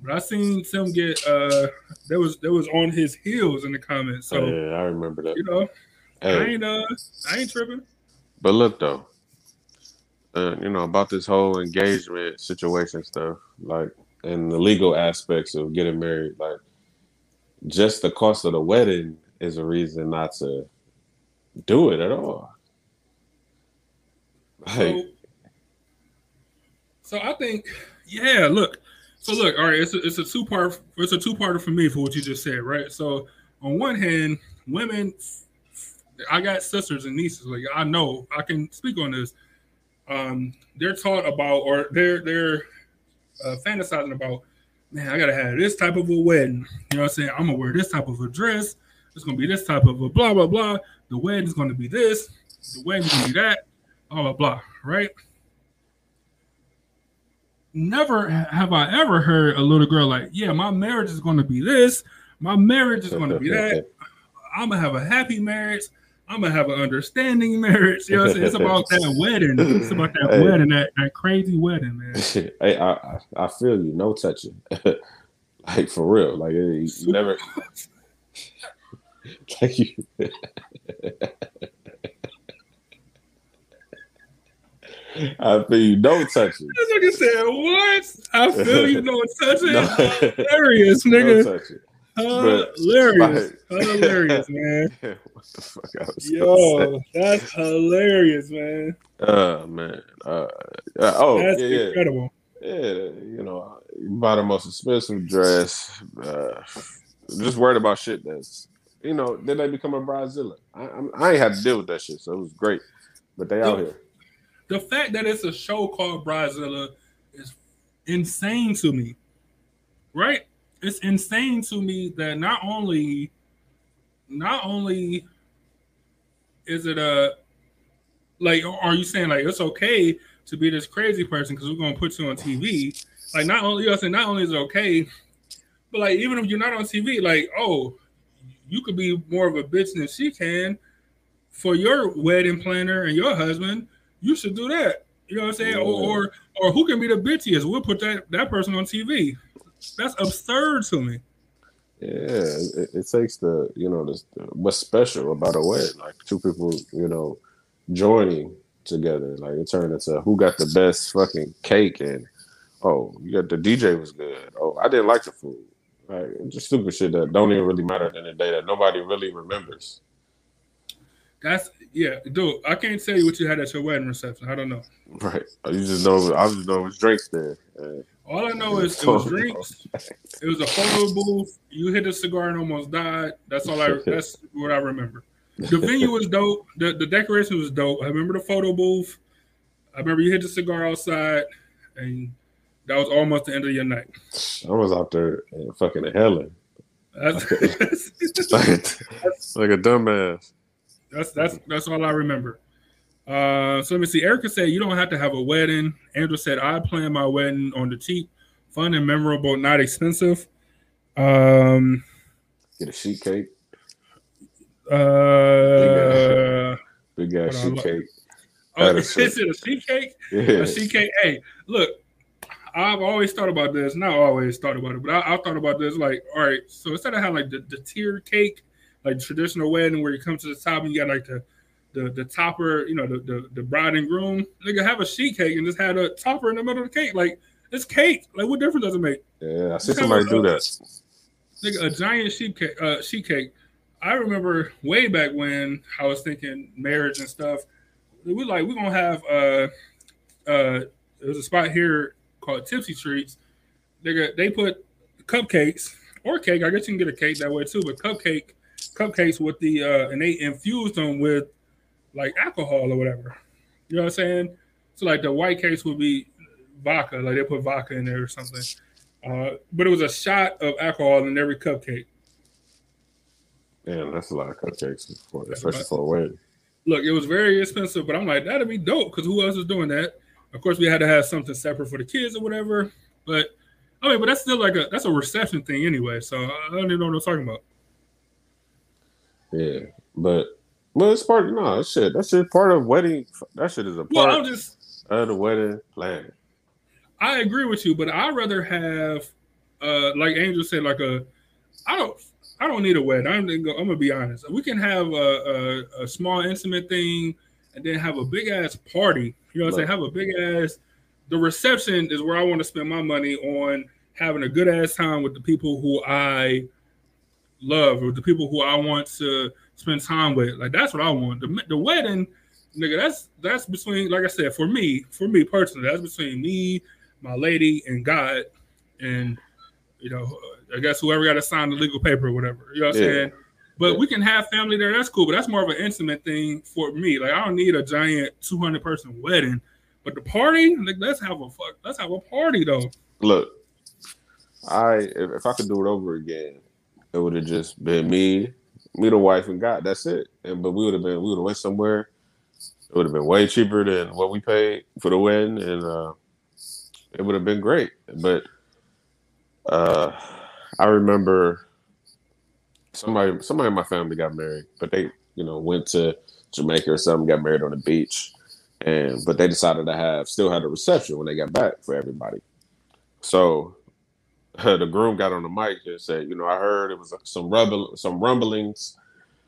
But I seen some get uh that was that was on his heels in the comments. So oh, yeah, I remember that. you know, I ain't uh I ain't tripping. but look though, uh, you know about this whole engagement situation stuff, like and the legal aspects of getting married, like just the cost of the wedding is a reason not to do it at all. Like, So, so I think, yeah. Look, so look. All right, it's a, it's a two part. It's a two parter for me for what you just said, right? So on one hand, women, I got sisters and nieces. Like I know I can speak on this. Um, they're taught about, or they're they're uh, fantasizing about. Man, I gotta have this type of a wedding. You know what I'm saying? I'm gonna wear this type of a dress. It's gonna be this type of a blah blah blah. The wedding's gonna be this. The wedding's gonna be that blah blah blah, right? Never have I ever heard a little girl like, yeah, my marriage is to be this, my marriage is to be that. I'm gonna have a happy marriage. I'm gonna have an understanding marriage. You know, what I'm saying? it's about that wedding. It's about that Hey. wedding, that, that crazy wedding, man. hey, I, I I feel you. No touching, like for real. Like you never, like you. I feel you. No touching. This nigga said, "What? I feel you know touching. No. Hilarious, No nigga. Hilarious, hilarious, man. what the fuck? I was Yo, that's hilarious, man. Uh man. Uh, uh, oh That's yeah, yeah. incredible. Yeah, you know, you buy the most expensive dress. Uh, just worried about shit that's, you know, then they become a bridezilla. I, I'm- I ain't had to deal with that shit, so it was great. But they out here. The fact that it's a show called Bridezilla is insane to me. Right? It's insane to me that not only not only is it a like are you saying like it's okay to be this crazy person because we're gonna put you on TV? Like not only you know, what I'm saying not only is it okay, but like even if you're not on TV, like oh, you could be more of a bitch than she can for your wedding planner and your husband. You should do that. You know what I'm saying? Or, or or who can be the bitchiest? We'll put that that person on TV. That's absurd to me. Yeah, it, it takes the, you know, the, what's special about a wedding. Like two people, you know, joining together. Like it turned into who got the best fucking cake and, oh, you got the DJ was good. Oh, I didn't like the food. Like just stupid shit that don't even really matter at the end of the day that nobody really remembers. That's yeah, dude. I can't tell you what you had at your wedding reception. I don't know. Right. You just know I just know it was drinks there. And All I know is it was drinks. It was a photo booth. You hit a cigar and almost died. That's all I. That's what I remember. The venue was dope. The the decoration was dope. I remember the photo booth. I remember you hit the cigar outside, and that was almost the end of your night. I was out there fucking hailing. That's like, like a dumbass. that's that's that's all I remember. Uh, so let me see. Erica said you don't have to have a wedding. Andrew said I plan my wedding on the cheap, fun and memorable, not expensive. Um, Get a sheet cake. uh, Big ass sheet look. cake. oh, is it a sheet cake? Yeah. A sheet cake. Hey, look, I've always thought about this. Not always thought about it, but I, I thought about this. Like, all right, so instead of having like the, the tiered cake, like traditional wedding where you come to the top and you got like the the, the topper, you know, the, the the bride and groom, nigga have a sheet cake and just had a topper in the middle of the cake. Like it's cake. Like what difference does it make? Yeah, I see somebody do that. Nigga, a giant sheet cake. Uh, sheet cake. I remember way back when I was thinking marriage and stuff. We like we're gonna have uh uh there's a spot here called Tipsy Treats. Nigga, they put cupcakes or cake. I guess you can get a cake that way too, but cupcake cupcakes with the uh and they infused them with like alcohol or whatever. You know what I'm saying? So like the white cakes would be vodka, like they put vodka in there or something. Uh, but it was a shot of alcohol in every cupcake. Damn, that's a lot of cupcakes, for, especially for a wedding. Look, it was very expensive, but I'm like, that'd be dope because who else is doing that? Of course, we had to have something separate for the kids or whatever. But I mean, but that's still like a that's a reception thing anyway. So I don't even know what I'm talking about. Yeah, but well, it's part. No, that shit. That shit part of wedding. That shit is a Well, part I'm just of the wedding plan. I agree with you, but I'd rather have uh, like Angel said, like a, I don't, I don't need a wedding. I'm, gonna go, I'm gonna be honest. We can have a, a, a small intimate thing, and then have a big ass party. You know what I'm saying? Have a big ass. The reception is where I want to spend my money on having a good ass time with the people who I love or the people who I want to spend time with. Like that's what I want. The, the wedding, nigga, that's that's between, like I said, for me, for me personally, that's between me, my lady, and God, and you know, I guess whoever got to sign the legal paper or whatever. You know what I'm Yeah. saying? But Yeah. we can have family there. That's cool. But that's more of an intimate thing for me. Like I don't need a giant 200 person wedding. But the party, like let's have a fuck. Let's have a party though. Look, I if, if I could do it over again, it would have just been me, me, the wife, and God. That's it. And but we would have been we would have went somewhere. It would have been way cheaper than what we paid for the wedding, and uh, it would have been great. But uh, I remember somebody somebody in my family got married, but they you know went to Jamaica or something, got married on the beach, and but they decided to have still had a reception when they got back for everybody. So the groom got on the mic and said, "You know, I heard it was some rumble, some rumblings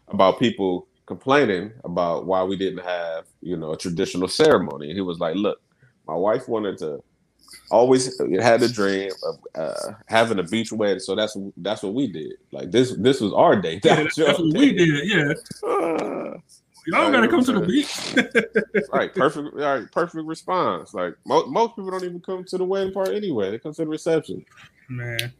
about people complaining about why we didn't have, you know, a traditional ceremony." And he was like, "Look, my wife wanted to always had a dream of uh, having a beach wedding, so that's that's what we did. Like this, this was our day. Yeah, That that's, was your what we day. did. Yeah, Uh, y'all gotta come to the beach. right, perfect. Right, perfect response. Like mo- most people don't even come to the wedding part anyway. They come to the reception. Man,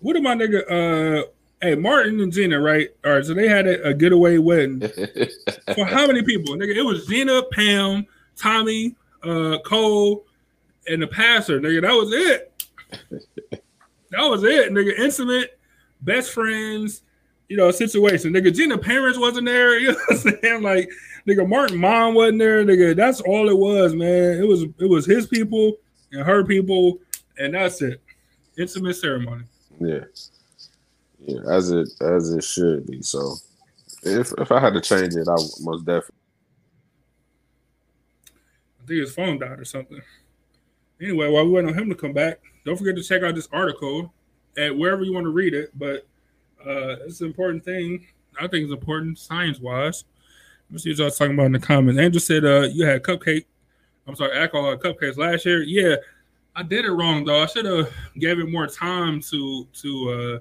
what did my nigga? Uh, hey, Martin and Gina, right? All right, so they had a, a getaway wedding for how many people? Nigga, it was Gina, Pam, Tommy, uh, Cole, and the passer. Nigga, that was it. that was it. Nigga, intimate, best friends. You know, situation. Nigga, Gina parents wasn't there. You know what I'm saying? Like, nigga, Martin mom wasn't there. Nigga, that's all it was, man. It was it was his people and her people, and that's it. Intimate ceremony. Yeah, yeah, as it as it should be. So, if if I had to change it, I would most definitely. I think his phone died or something. Anyway, while we wait on him to come back, don't forget to check out this article at wherever you want to read it. But uh, it's an important thing. I think it's important science wise. Let's see what y'all talking about in the comments. Andrew said uh, you had cupcake. I'm sorry, alcohol cupcakes last year. Yeah, I did it wrong though. I should have gave it more time to to uh,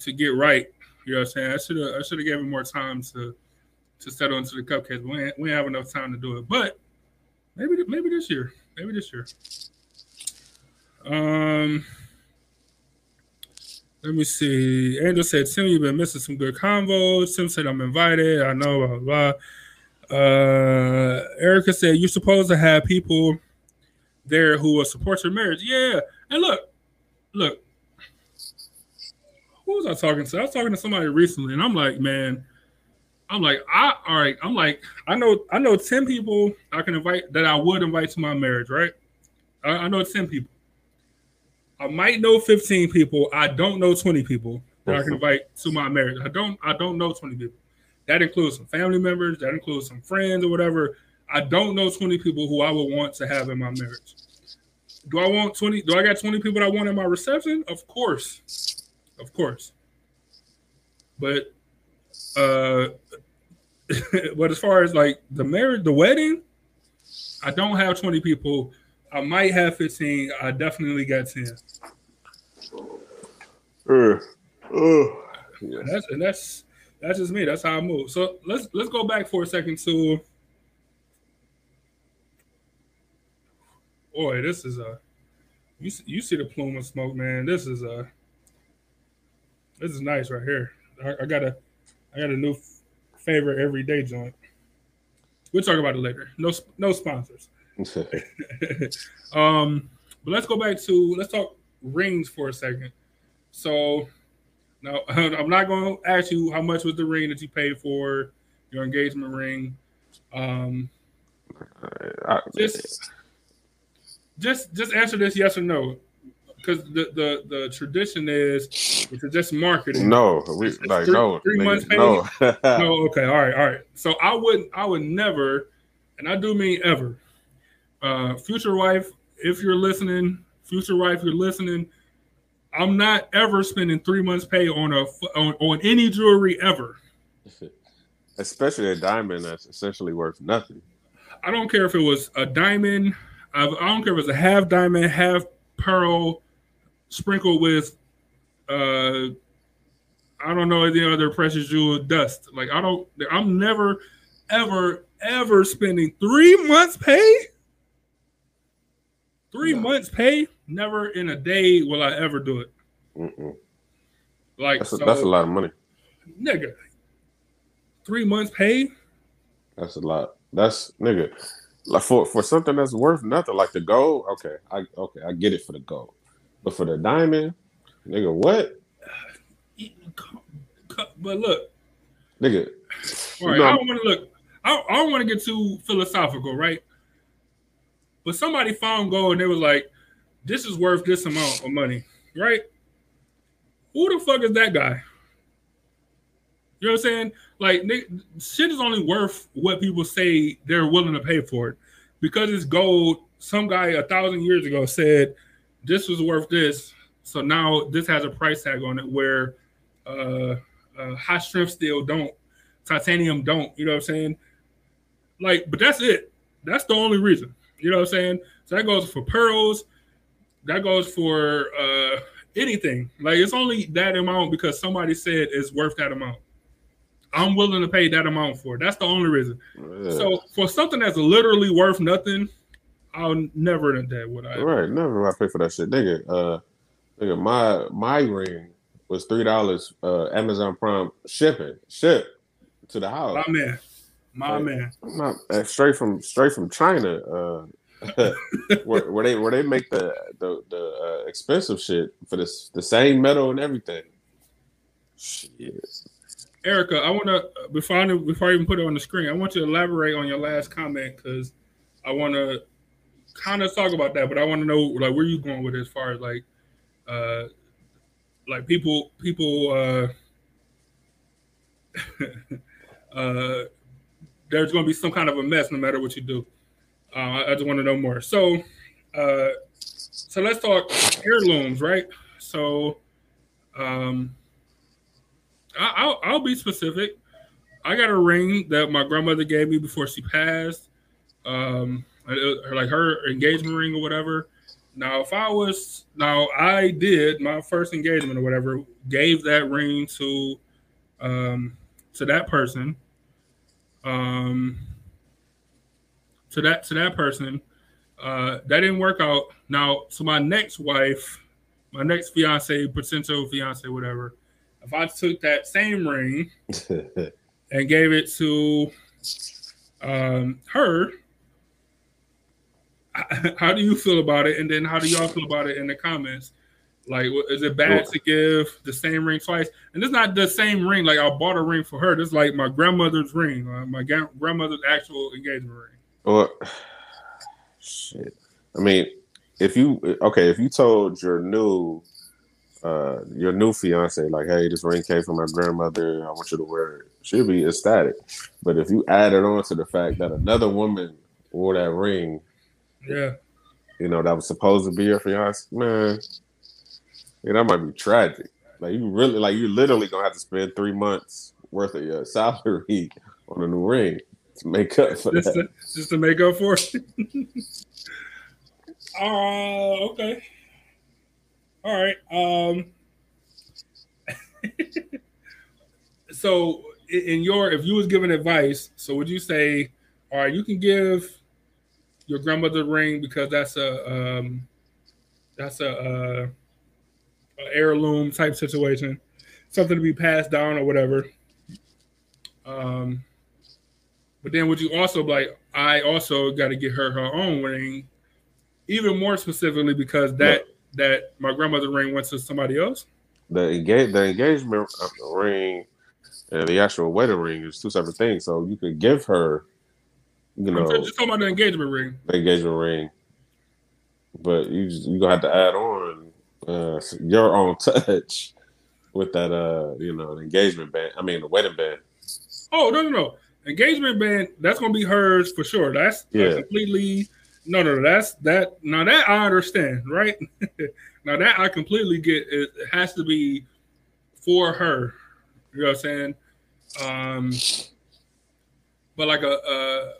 to get right. You know what I'm saying? I should have I should have gave it more time to to settle into the cupcakes. We ain't, we ain't have enough time to do it. But maybe maybe this year. Maybe this year. Um, let me see. Angel said, "Tim, you've been missing some good convos." Tim said, "I'm invited." I know. Blah blah. blah. Uh, Erica said, "You're supposed to have people there who will support your marriage." Yeah, and look, look. Who was I talking to? I was talking to somebody recently, and I'm like, man, I'm like, I all right. I'm like, I know, I know ten people I can invite that I would invite to my marriage, right? I, I know ten people. I might know 15 people. I don't know 20 people that I can invite to my marriage. I don't I don't know 20 people. That includes some family members, that includes some friends or whatever. I don't know 20 people who I would want to have in my marriage. Do I want 20 do I got 20 people I want in my reception? Of course. Of course. But uh but as far as like the marriage, the wedding, I don't have 20 people. I might have 15. I definitely got 10. Uh, uh. And that's and that's that's just me. That's how I move. So let's let's go back for a second to boy, this is a you see, you see the plume of smoke, man. This is a this is nice right here. I, I got a I got a new f- favorite everyday joint. We'll talk about it later. No no sponsors. um, but let's go back to let's talk rings for a second. So now I'm not going to ask you how much was the ring that you paid for your engagement ring. Um, I, just just just answer this yes or no, because the the the tradition is it's just marketing. no, we It's like three- no, three nigga, months paid? no. No, okay, all right, all right. So I wouldn't, I would never, and I do mean ever, uh, future wife, if you're listening, future wife, you're listening. I'm not ever spending three months' pay on a on, on any jewelry ever. Especially a diamond that's essentially worth nothing. I don't care if it was a diamond. I, I don't care if it's a half diamond, half pearl, sprinkled with, uh, I don't know any other precious jewel dust. Like I don't. I'm never, ever, ever spending three months' pay. Three No. months' pay. Never in a day will I ever do it. Mm-mm. Like That's a, so, that's a lot of money. nigga. Three months' pay. That's a lot. That's nigga. Like for for something that's worth nothing, like the gold. Okay, I okay, I get it for the gold, but for the diamond, nigga, what, But look, nigga? All right, You know- I don't want to look. I, I don't want to get too philosophical, right? But somebody found gold and they was like, "This is worth this amount of money," right? Who the fuck is that guy? You know what I'm saying? Like, shit is only worth what people say they're willing to pay for it because it's gold. Some guy a thousand years ago said this was worth this, so now this has a price tag on it where uh, uh, high strength steel don't titanium don't. You know what I'm saying? Like, but that's it. That's the only reason. You know what I'm saying? So that goes for pearls. That goes for uh anything. Like it's only that amount because somebody said it's worth that amount. I'm willing to pay that amount for it. That's the only reason. Yeah. So for something that's literally worth nothing, I'll never in that would I. right, never I pay for that shit, nigga. Uh, nigga, my my ring was three dollars. Uh, Amazon Prime shipping, ship to the house. My man. My Right. man. Not uh, straight from straight from China, uh, where, where they where they make the the, the uh, expensive shit for this the same metal and everything. Erica, I want to before I before I even put it on the screen, I want you to elaborate on your last comment because I want to kind of talk about that, but I want to know like where you going with it as far as like, uh, like people people uh, uh, there's going to be some kind of a mess no matter what you do. Uh, I, I just want to know more. So, uh, so let's talk heirlooms, right? So, um. I- I'll, I'll be specific. I got a ring that my grandmother gave me before she passed, um, like her engagement ring or whatever. Now, if I was now, I did my first engagement or whatever, gave that ring to, um, to that person, um, to that to that person. Uh, that didn't work out. Now, to my next wife, my next fiance, potential fiance, whatever if I took that same ring and gave it to um, her, how do you feel about it? And then how do y'all feel about it in the comments? Like, is it bad to give the same ring twice? And it's not the same ring. Like, I bought a ring for her. This is like my grandmother's ring, uh, my ga- grandmother's actual engagement ring. Well, shit. I mean, if you okay, if you told your new uh your new fiance like, hey, this ring came from my grandmother, I want you to wear it, she'll be ecstatic. But if you added on to the fact that another woman wore that ring, Yeah. you know, that was supposed to be your fiance, man, yeah, that might be tragic. Like you really like you literally gonna have to spend three months worth of your salary on a new ring to make up for Just that. to, just to make up for it. uh, okay. All right. Um so in your if you was giving advice, so would you say, all right, you can give your grandmother a ring because that's a um that's a, uh a heirloom type situation, something to be passed down or whatever. Um but then would you also like, I also got to get her her own ring, even more specifically because that that my grandmother ring went to somebody else. the engage the engagement ring and the actual wedding ring is two separate things. So you could give her, you I'm know, just just talking about the engagement ring. the engagement ring, but you just, you gonna have to add on uh, your own touch with that uh you know the engagement band. I mean the wedding band. Oh no no no! Engagement band that's gonna be hers for sure. That's Yeah. completely No, no, that's that. Now that I understand, right? now that I completely get. It, has to be for her. You know what I'm saying? Um, but like a, a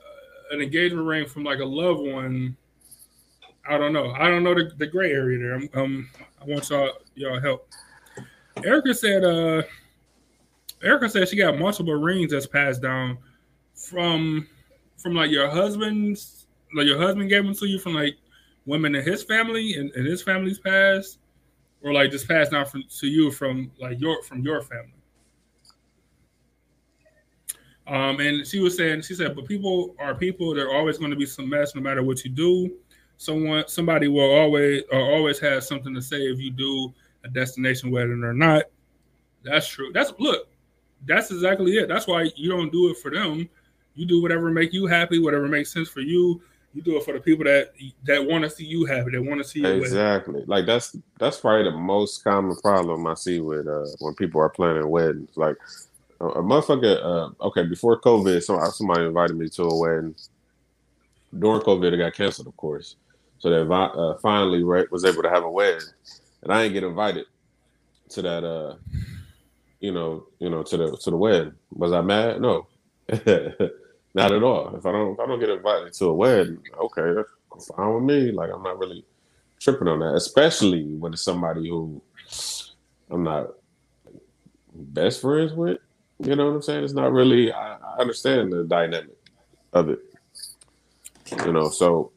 an engagement ring from like a loved one. I don't know. I don't know the, the gray area there. I'm, um, I want y'all y'all help. Erica said. Uh, Erica said she got multiple rings that's passed down from from like your husband's like your husband gave them to you from like women in his family and, and his family's past, or like just passed down from to you from like your from your family. Um, and she was saying, she said, but people are people. They're always going to be some mess, no matter what you do. Someone, somebody will always or always have something to say if you do a destination wedding or not. That's true. That's look. That's exactly it. That's why you don't do it for them. You do whatever make you happy, whatever makes sense for you. You do it for the people that that want to see you happy, that want to see you exactly. Like that's that's probably the most common problem I see with uh, when people are planning weddings. Like a, motherfucker. Uh, okay, before COVID, so somebody invited me to a wedding. During COVID, it got canceled, of course. So they uh, finally right, was able to have a wedding, and I didn't get invited to that. Uh, you know, you know, to the to the wedding. Was I mad? No, not at all. If I don't if I don't get invited to a wedding, okay, that's fine with me. Like I'm not really tripping on that, especially when it's somebody who I'm not best friends with. You know what I'm saying? It's not really. I, I understand the dynamic of it. You know, so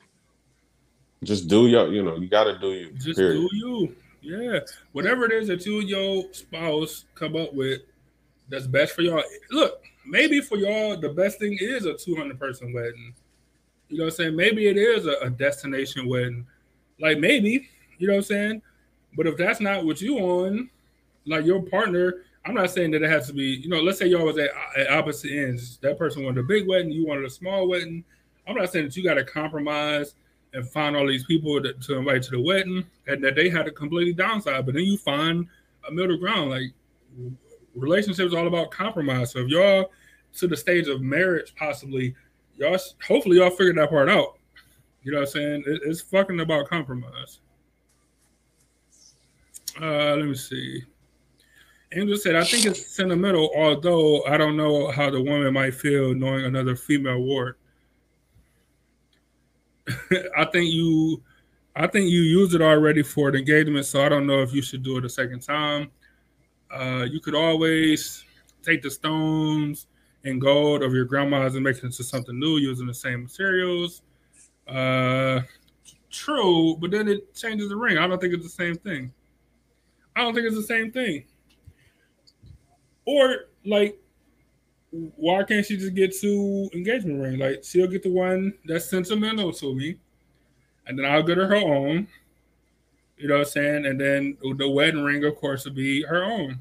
just do your. You know, you got to do you. Just period. do you. Yeah, whatever it is that you and your spouse come up with, that's best for y'all. Look, maybe for y'all, the best thing is a 200 person wedding. You know what I'm saying? Maybe it is a, a destination wedding. Like maybe, you know what I'm saying? But if that's not what you on, like your partner, I'm not saying that it has to be, you know, let's say y'all was at, at opposite ends. That person wanted a big wedding, you wanted a small wedding. I'm not saying that you got to compromise and find all these people that, to invite to the wedding and that they had a completely downside. But then you find a middle ground. Like relationships all about compromise. So if y'all to the stage of marriage, possibly, y'all hopefully y'all figured that part out. You know what I'm saying? It, it's fucking about compromise. Uh, let me see. Angel said, I think it's sentimental, although I don't know how the woman might feel knowing another female ward. I think you I think you used it already for the engagement, so I don't know if you should do it a second time. Uh, you could always take the stones and gold of your grandma's and make it into something new using the same materials. Uh, true, but then it changes the ring. I don't think it's the same thing. I don't think it's the same thing. Or like why can't she just get two engagement rings? Like she'll get the one that's sentimental to me, and then I'll get her her own. You know what I'm saying? And then the wedding ring, of course, will be her own.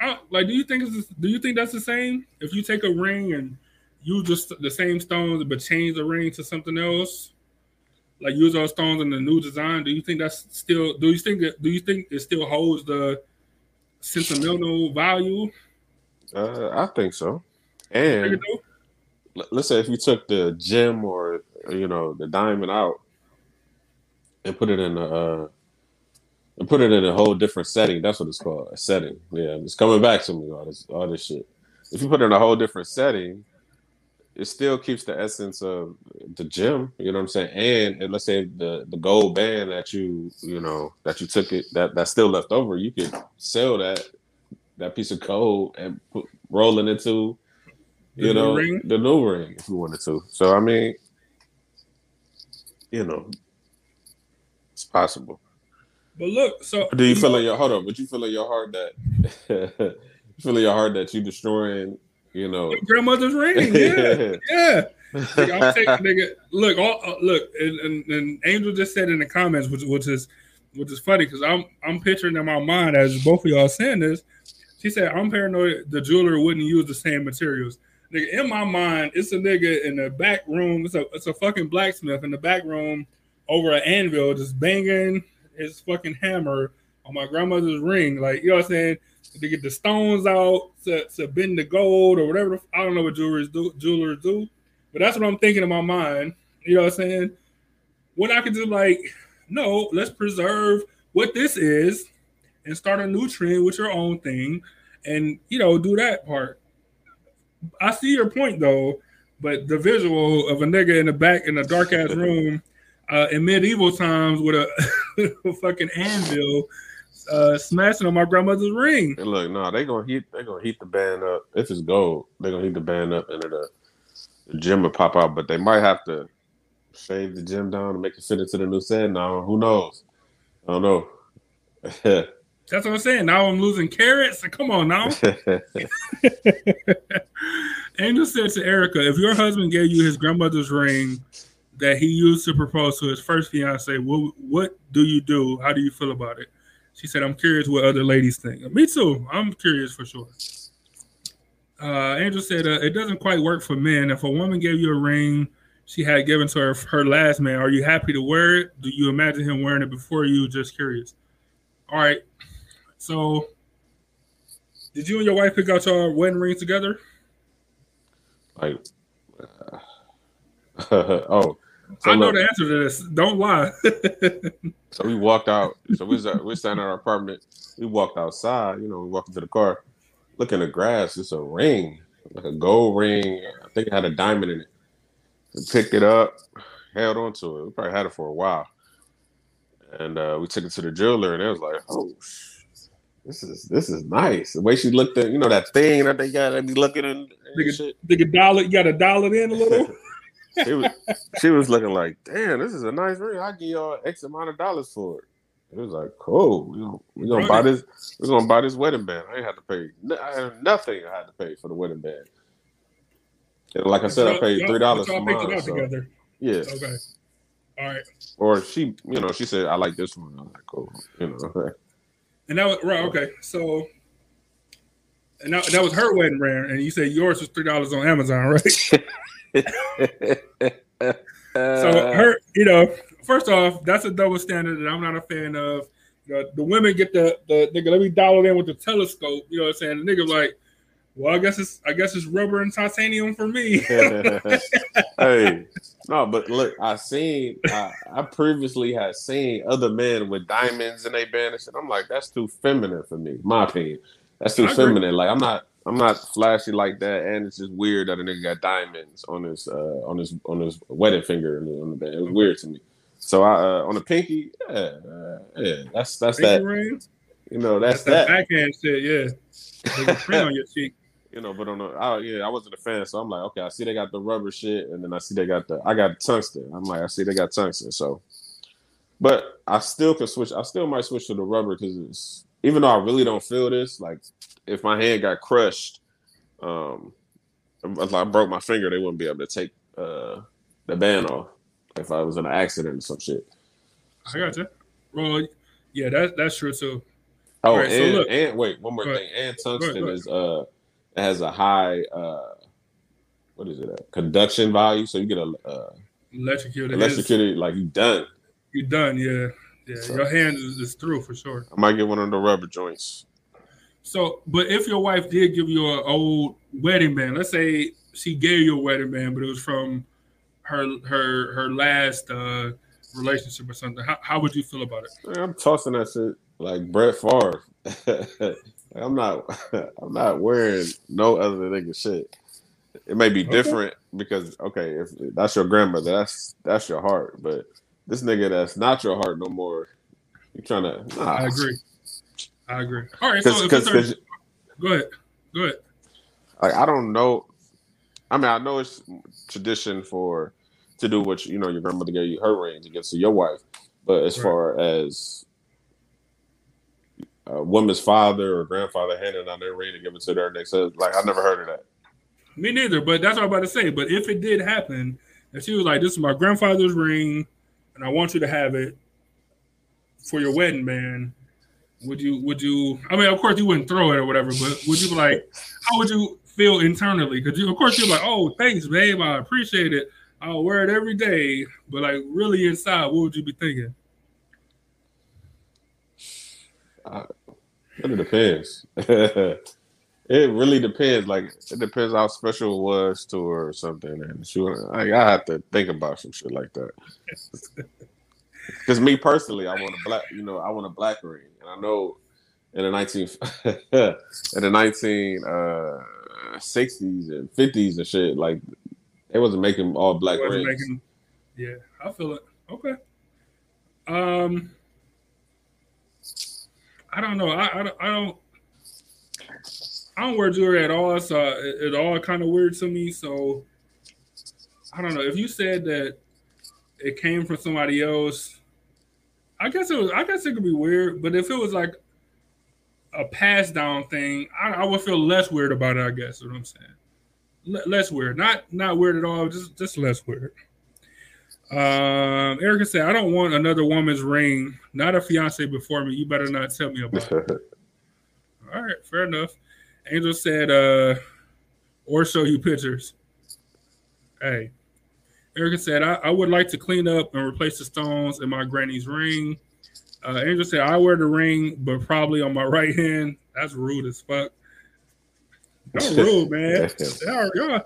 I, like, do you think it's do you think that's the same? If you take a ring and use just the same stones but change the ring to something else, like use those stones in the new design, do you think that's still? Do you think that? do you think it still holds the sentimental value? Uh, I think so. And let's say if you took the gem or you know the diamond out and put it in a uh, and put it in a whole different setting. That's what it's called, a setting. Yeah, it's coming back to me all this all this shit. If you put it in a whole different setting, it still keeps the essence of the gem. You know what I'm saying? And, let's say the the gold band that you you know that you took it that that's still left over, you could sell that that piece of gold and put, rolling into you the know ring? the new ring if you wanted to. So I mean, you know, possible. But look, so do you, you feel know, in your hold on? But you feel in your heart that you feel in your heart that you destroying, you know, your grandmother's ring? Yeah, yeah. Like, I'm taking, nigga, look, all, uh, look, and, and, and, Angel just said in the comments, which, which is which is funny because I'm I'm picturing in my mind as both of y'all saying this, she said, I'm paranoid the jeweler wouldn't use the same materials. Nigga, in my mind, it's a nigga in the back room. It's a it's a fucking blacksmith in the back room over an anvil, just banging his fucking hammer on my grandmother's ring. Like, you know what I'm saying? To get the stones out, to, to bend the gold or whatever. I don't know what jewelers do, jewelers do, but that's what I'm thinking in my mind. You know what I'm saying? When I could just like, no, let's preserve what this is and start a new trend with your own thing and you know, do that part. I see your point though, but the visual of a nigga in the back in a dark ass room uh, in medieval times with a, a fucking anvil uh, smashing on my grandmother's ring. And look, no, they gonna heat. They gonna heat the band up. If it's gold, they gonna heat the band up, and the, the gym will pop out. But they might have to shave the gym down to make it fit into the new set. Now, who knows? I don't know. That's what I'm saying. Now I'm losing carats. Come on now. Angel said to Erica, if your husband gave you his grandmother's ring that he used to propose to his first fiance, what what do you do? How do you feel about it? She said, I'm curious what other ladies think. Me too. I'm curious for sure. Uh, Angel said, uh, it doesn't quite work for men. If a woman gave you a ring she had given to her her last man, are you happy to wear it? Do you imagine him wearing it before you? Just curious. All right. So, did you and your wife pick out your wedding ring together? Like, uh, oh, so I know look, the answer to this. Don't lie. so we walked out. So we was we're standing in our apartment. We walked outside. You know, we walked into the car. Look in the grass. It's a ring, like a gold ring. I think it had a diamond in it. We picked it up, held on to it. We probably had it for a while, and uh, we took it to the jeweler, and it was like, oh. This is this is nice. The way she looked at, you know, that thing that they got, they be looking and, and shit. They could dial it. You got dial it in a little. she was she was looking like, damn, this is a nice ring. I give y'all X amount of dollars for it. It was like, cool. We gonna, we gonna buy this. We're gonna buy this wedding band. I ain't have to pay. I had nothing. I had to pay for the wedding band. And like I said, I paid three dollars for mine. So, together. Yeah. Okay. All right. Or she, you know, she said, "I like this one." I'm like, "Cool," you know. And that was right. Okay, so and that, that was her wedding ring, and you said yours was three dollars on Amazon, right? so her, you know, first off, that's a double standard that I'm not a fan of. You know, the women get the the nigga. Let me dial it in with the telescope. You know what I'm saying? The nigga like, well, I guess it's I guess it's rubber and titanium for me. hey, no, but look, I seen I, I, previously had seen other men with diamonds in their band and shit. I'm like, that's too feminine for me. My opinion, that's too I feminine. Agree. Like I'm not I'm not flashy like that, and it's just weird that a nigga got diamonds on his uh, on his on his wedding finger on the band. It was weird to me. So I uh, on the pinky, yeah, uh, yeah, that's that's pinky that. Ring? You know, that's, that's that, that backhand shit. Yeah, print on your cheek. You know, but on the I, yeah, I wasn't a fan, so I'm like, okay, I see they got the rubber shit, and then I see they got the I got tungsten. I'm like, I see they got tungsten, so. But I still can switch. I still might switch to the rubber because it's even though I really don't feel this, like if my hand got crushed, um, if I broke my finger, they wouldn't be able to take uh, the band off if I was in an accident or some shit. I got you. Well, yeah, that's that's true too. Oh, right, and, so and wait, one more thing. And tungsten is uh has a high uh what is it? A conduction value, so you get a uh, electrocuted. Electrocuted, like you done. You done, yeah. Yeah, so, your hand is, is through for sure. I might get one of the rubber joints. So, but if your wife did give you an old wedding band, let's say she gave you a wedding band, but it was from her her her last uh, relationship or something, how, how would you feel about it? I'm tossing that shit like Brett Favre. I'm not I'm not wearing no other nigga shit. It may be okay. different because okay, if that's your grandmother, that's that's your heart, but this nigga that's not your heart no more. You trying to? Nah. I agree. I agree. All right, Cause, so cause, cause, go ahead. Go ahead. Like I don't know. I mean, I know it's tradition for to do what you know your grandmother gave you her ring to give to your wife, but as right. far as a woman's father or grandfather handing down their ring to give it to their next husband, like I never heard of that. Me neither, but that's what I'm about to say. But if it did happen, if she was like, "This is my grandfather's ring," and I want you to have it for your wedding band, would you would you I mean of course you wouldn't throw it or whatever, but would you be like how would you feel internally? Because you of course you're like, oh thanks, babe, I appreciate it. I'll wear it every day. But like really inside, what would you be thinking? Uh, it depends. It really depends. Like it depends how special it was to her or something. And she, like, I have to think about some shit like that. Because me personally, I want a black. You know, I want a black ring, and I know in the nineteen in the nineteen uh, sixties and fifties and shit, like they wasn't making all black rings. Making, yeah, I feel it. Okay. Um, I don't know. I, I, I don't. I don't wear jewelry at all, so it, it all kind of weird to me. So I don't know. If you said that it came from somebody else, I guess it was. I guess it could be weird. But if it was like a pass down thing, I, I would feel less weird about it. I guess what I'm saying. L- less weird, not not weird at all. Just just less weird. Um, Erica said, "I don't want another woman's ring, not a fiance before me. You better not tell me about it." All right, fair enough. Angel said, uh, or show you pictures. Hey. Erica said, I, I, would like to clean up and replace the stones in my granny's ring. Uh, Angel said, I wear the ring, but probably on my right hand. That's rude as fuck. That's rude, man. y'all, y'all,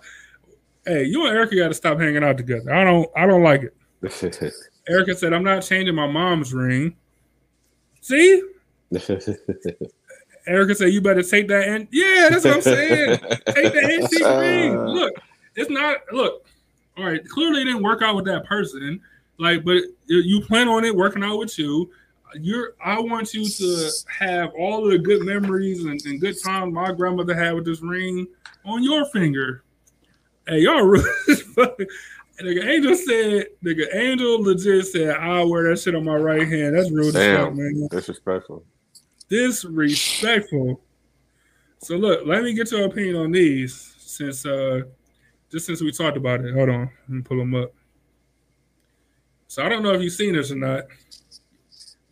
hey, you and Erica got to stop hanging out together. I don't, I don't like it. Erica said, I'm not changing my mom's ring. See? Erica said, "You better take that." And yeah, that's what I'm saying. take the antique ring. Look, it's not. Look, all right. Clearly, it didn't work out with that person. Like, but you plan on it working out with you. You're. I want you to have all of the good memories and, and good times my grandmother had with this ring on your finger. Hey, y'all really. Nigga Angel said, nigga Angel legit said, I'll wear that shit on my right hand. That's real Damn, man. Disrespectful disrespectful. So look, let me get your opinion on these since uh just since we talked about it. Hold on, let me pull them up. So I don't know if you've seen this or not,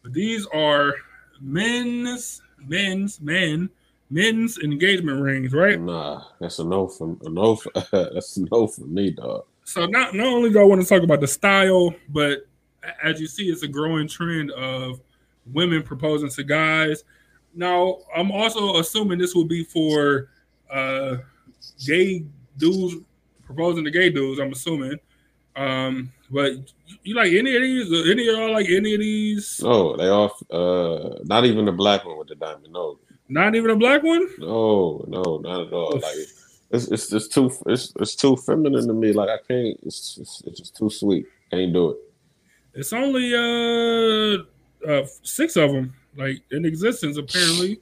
but these are men's men's men men's engagement rings, right? Nah, that's a no for a no. For, that's a no for me, dog. So not not only do I want to talk about the style, but as you see, it's a growing trend of women proposing to guys. Now, I'm also assuming this will be for uh, gay dudes proposing to gay dudes. I'm assuming. Um, but you like any of these? Any of y'all like any of these? No, they all. Uh, not even the black one with the diamond. No, not even a black one. No, no, not at all. Like it's it's just too it's it's too feminine to me. Like I can't. It's it's, it's just too sweet. Can't do it. It's only uh uh, six of them like in existence apparently.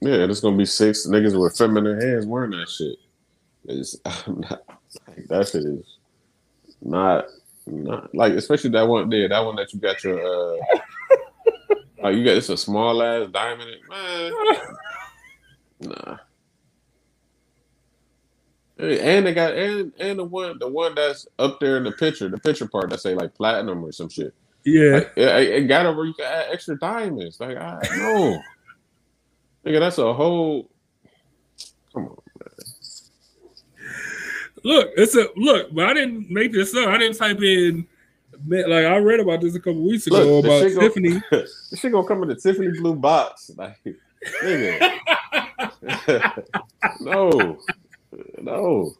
Yeah, there's gonna be six niggas with feminine hands wearing that shit. It's not, like, that shit is not not like especially that one there, that one that you got your uh like you got it's a small ass diamond man. Nah. And they got and and the one the one that's up there in the picture, the picture part that say like platinum or some shit. Yeah, like, it, it got over. You can add extra diamonds. Like I know, nigga, that's a whole. Come on, man. Look, it's a look, but I didn't make this up. I didn't type in. Like I read about this a couple weeks ago look, about Tiffany. Gonna, this shit gonna come in the Tiffany blue box. Like, nigga. no, no.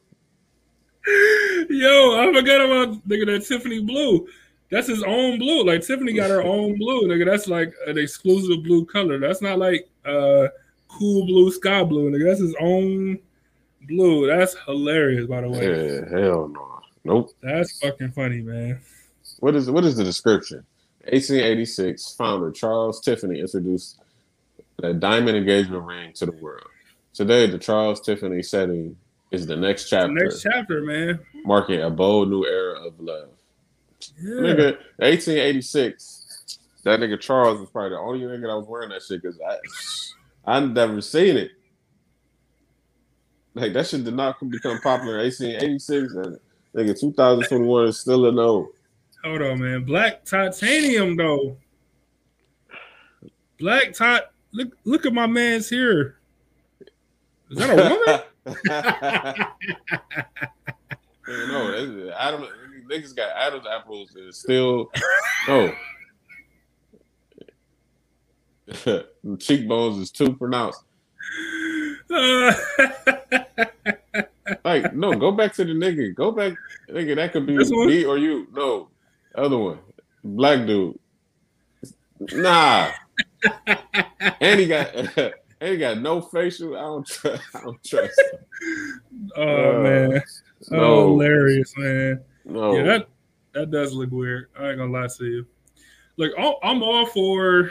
Yo, I forgot about nigga that Tiffany blue. That's his own blue. Like Tiffany got her own blue, nigga. That's like an exclusive blue color. That's not like uh cool blue, sky blue, nigga. That's his own blue. That's hilarious, by the way. Yeah, hell no. Nope. That's fucking funny, man. What is what is the description? 1886, founder Charles Tiffany introduced the diamond engagement ring to the world. Today, the Charles Tiffany setting is the next chapter. The next chapter, man. Marking a bold new era of love. Yeah. Nigga, 1886. That nigga Charles was probably the only nigga that was wearing that shit because I I never seen it. Like that shit did not become popular in 1886 and nigga 2021 is still a no. Hold on, man. Black titanium though. Black tot. Look, look at my man's here. Is that a woman? no, I don't niggas got Adam's apples and still no. cheekbones is too pronounced. Like, no, go back to the nigga. Go back, nigga. That could be me or you. No, other one, black dude. Nah, and he got, and he got no facial. I don't trust. I don't trust. Him. oh Uh, man, No, oh hilarious, man. No. Yeah, that that does look weird. I ain't gonna lie to you. Look, I'm I'm all for.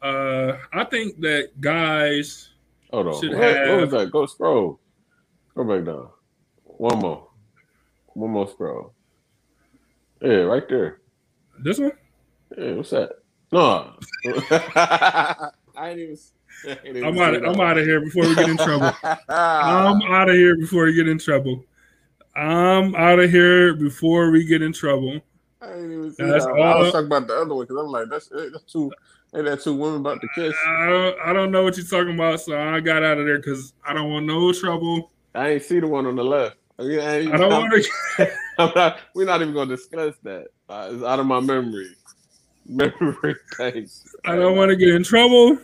Uh, I think that guys. Hold on. should What, what was that? Go scroll. Go back down. One more. One more scroll. Yeah, right there. This one? Yeah, what's that? No. I ain't even. I ain't even I'm out. that. I'm out of here before we get in trouble. I'm out of here before we get in trouble. I'm out of here before we get in trouble. I ain't even see That's that. I was talking about the other one because I'm like, that's, that's two. Ain't that two women about to kiss? I don't, I don't know what you're talking about, so I got out of there because I don't want no trouble. I ain't see the one on the left. I, I, don't want to. Not, we're not even gonna discuss that. Uh, it's out of my memory. Memory thanks. I don't want to get in trouble.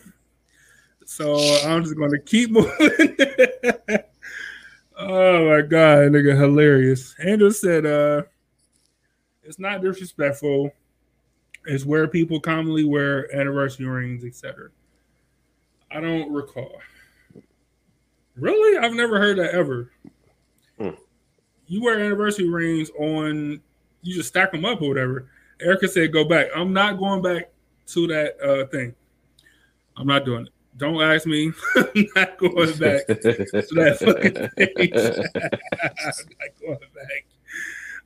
So I'm just going to keep moving. Oh my god, nigga, hilarious. Andrew said, "Uh, it's not disrespectful. It's where people commonly wear anniversary rings, etc." I don't recall. Really, I've never heard that ever. Hmm. You wear anniversary rings on. You just stack them up or whatever. Erica said, "Go back." I'm not going back to that uh, thing. I'm not doing it. Don't ask me. I'm not going back to that fucking page. I'm not going back.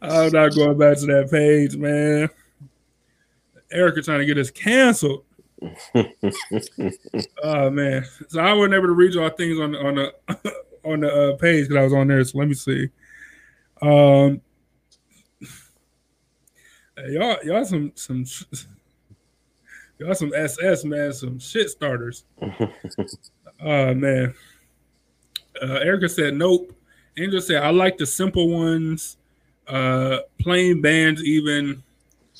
I'm not going back to that page, man. Erica trying to get us canceled. Oh man. So I wasn't able to read y'all things on on the on the uh, page because I was on there. So let me see. Um, y'all y'all some some y'all some SS man, some shit starters. Oh man. Uh, Erica said nope. Angel said I like the simple ones, uh, plain bands even.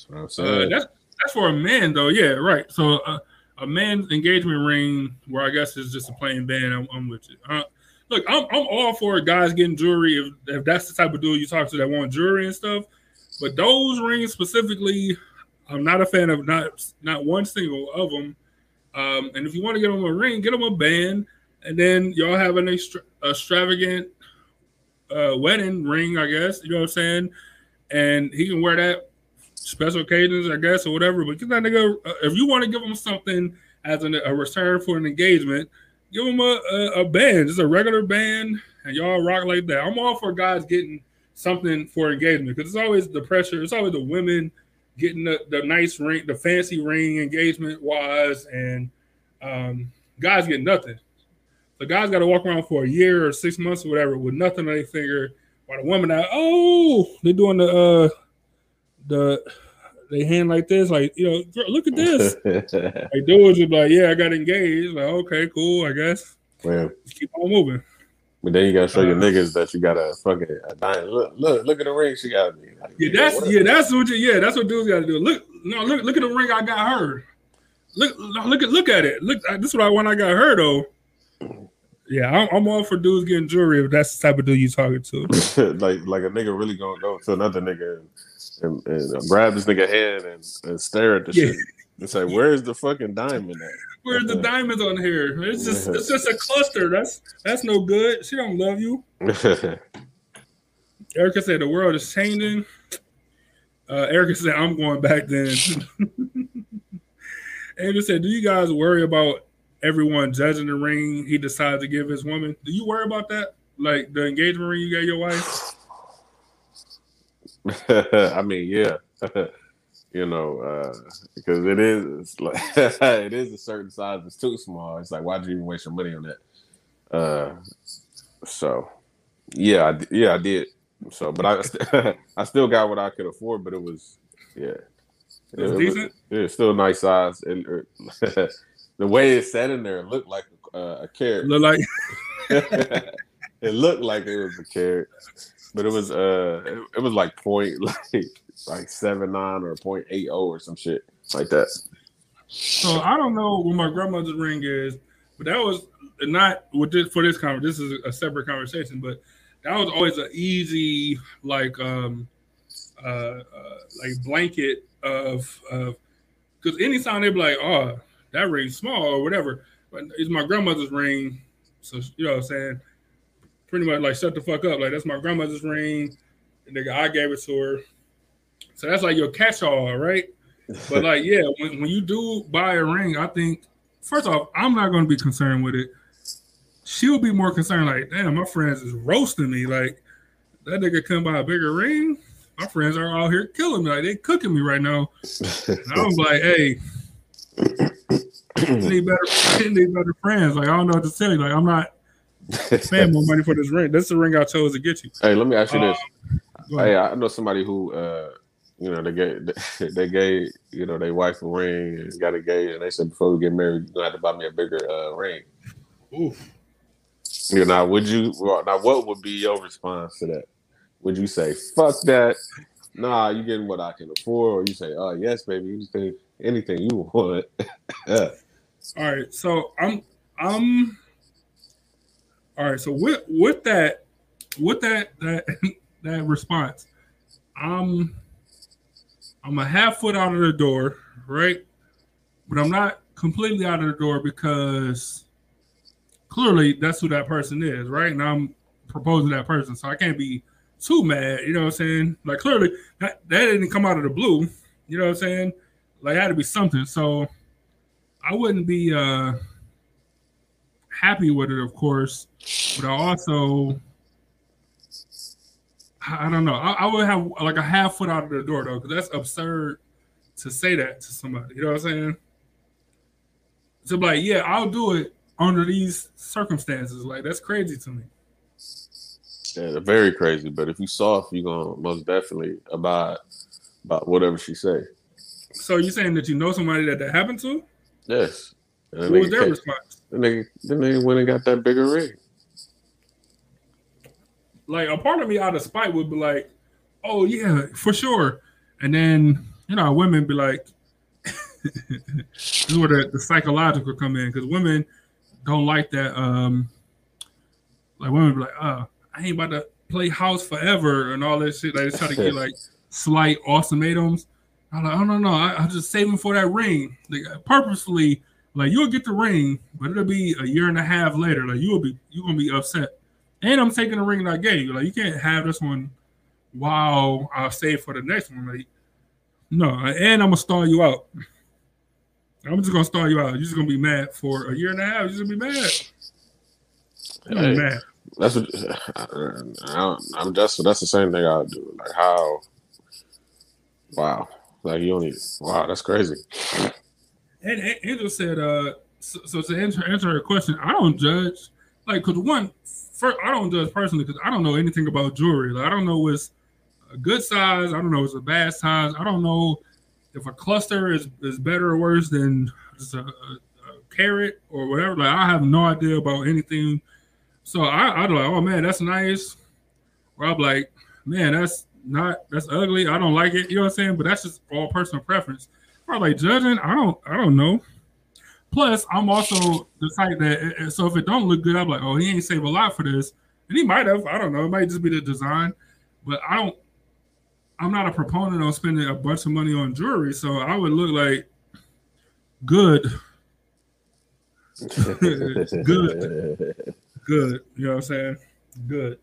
That's what I'm Uh, that's that's for a man though. Yeah, right. So uh, a man's engagement ring, where I guess it's just a plain band. I'm, I'm with you. Uh, look, I'm I'm all for guys getting jewelry if if that's the type of dude you talk to that want jewelry and stuff. But those rings specifically, I'm not a fan of not not one single of them. Um, and if you want to get them a ring, get them a band, and then y'all have an extra, extravagant uh, wedding ring, I guess. You know what I'm saying? And he can wear that special occasions, I guess, or whatever. But that nigga, uh, if you want to give him something as an, a return for an engagement, give him a, a, a band, just a regular band, and y'all rock like that. I'm all for guys getting something for engagement because it's always the pressure. It's always the women getting the, the nice ring, the fancy ring engagement wise, and um, guys get nothing. The guys got to walk around for a year or six months or whatever with nothing on their finger. While the women are, oh, they're doing the uh the they hand like this, like you know, girl, look at this. like dudes be like, yeah, I got engaged. Like, okay, cool, I guess. Man, Just keep on moving. But then you gotta show your Uh, niggas that you got a fucking a diamond. Look, look, look at the ring she got me. Like, Yeah, that's what? yeah, that's what you yeah, that's what dudes got to do. Look, no, look, look at the ring I got her. Look, look at look at it. Look, uh, this is what I want. I got her though. Yeah, I'm, I'm all for dudes getting jewelry if that's the type of dude you talking to. like like a nigga really gonna go to another nigga and, and, and grab this nigga head and, and stare at the Yeah. shit and say, "Where's the fucking diamond at?" Where's the diamonds on here? It's just it's just a cluster. That's that's no good. She don't love you. Erica said the world is changing. Uh, Erica said I'm going back then. Andrew said, "Do you guys worry about everyone judging the ring he decides to give his woman? Do you worry about that? Like the engagement ring you gave your wife? I mean, yeah, you know, uh, because it is it's like it is a certain size. It's too small. It's like, why'd you even waste your money on that? Uh, so yeah, I, yeah, I did. So, but I I still got what I could afford, but it was yeah, It was decent? It was still a nice size. It, it- the way it sat in there it looked like uh, a carat. Look like it looked like it was a carat, but it was uh it, it was like point like like seven nine or point eight oh or some shit like that. so. I don't know what my grandmother's ring is, but that was not with this for this conversation. This is a separate conversation, but that was always an easy like um uh, uh like blanket of of because anytime they'd be like, oh, that ring's small or whatever, but it's my grandmother's ring, so you know what I'm saying. Pretty much like shut the fuck up. Like that's my grandmother's ring. And nigga, I gave it to her. So that's like your catch-all, right? But like, yeah, when, when you do buy a ring, I think first off, I'm not gonna be concerned with it. She'll be more concerned, like, damn, my friends is roasting me. Like, that nigga come buy a bigger ring. My friends are out here killing me. Like, they cooking me right now. And I'm like, hey, need better, need better friends. Like, I don't know what to tell you. Like, I'm not paying more money for this ring. This is the ring I chose to get you. Hey, let me ask you this. Go. Hey, I know somebody who, uh, you know, they gave they gave you know their wife a ring and got engaged, and they said before we get married, you're gonna have to buy me a bigger uh, ring. Oof. You know, would you? Now, what would be your response to that? Would you say fuck that? Nah, you getting what I can afford, or you say, oh yes, baby, anything, anything you want. yeah. All right, so I'm I'm all right. So with with that with that that that response, I'm I'm a half foot out of the door, right? But I'm not completely out of the door because clearly that's who that person is, right? And I'm proposing that person, so I can't be too mad. You know what I'm saying? Like clearly that that didn't come out of the blue. You know what I'm saying? Like had to be something. So I wouldn't be uh happy with it, of course, but I also I don't know. I, I would have like a half foot out of the door though, because that's absurd to say that to somebody. You know what I'm saying? To be like, yeah, I'll do it under these circumstances. Like that's crazy to me. Yeah, very crazy. But if you soft, you're gonna most definitely abide by whatever she say. So you saying that you know somebody that that happened to? Yes. What was their ca- response? Then they then they went and got that bigger ring. Like a part of me out of spite would be like, oh yeah, for sure. And then you know, women be like, this is where the, the psychological come in because women don't like that. Um, like women be like, uh, I ain't about to play house forever and all that shit. Like they try to get like slight ultimatums. I'm like, oh no, no, I, I'm just saving for that ring. Like purposefully, like you'll get the ring, but it'll be a year and a half later. Like you'll be you're gonna be upset. And I'm taking the ring that I gave you. Like you can't have this one while I'll save for the next one. Like, no, and I'm gonna stall you out. I'm just gonna stall you out. You're just gonna be mad for a year and a half. You're just gonna be mad. You're be Hey, mad. that's what I, don't- I'm just that's the same thing I do. Like how wow. Like you don't need wow, that's crazy. And Angel said, uh, so, so to answer answer her question, I don't judge. Like, cause one, first, I don't judge personally because I don't know anything about jewelry. Like, I don't know what's a good size. I don't know what's a bad size. I don't know if a cluster is is better or worse than just a, a, a carat or whatever. Like, I have no idea about anything. So I I'd like, oh man, that's nice. Or I'm like, man, that's not that's ugly. I don't like it. You know what I'm saying? But that's just all personal preference. Like judging, I don't I don't know. Plus, I'm also the type that so if it don't look good, I'm like, oh, he ain't save a lot for this, and he might have. I don't know. It might just be the design, but I don't. I'm not a proponent on spending a bunch of money on jewelry, so I would look like good, Good. good. You know what I'm saying? Good.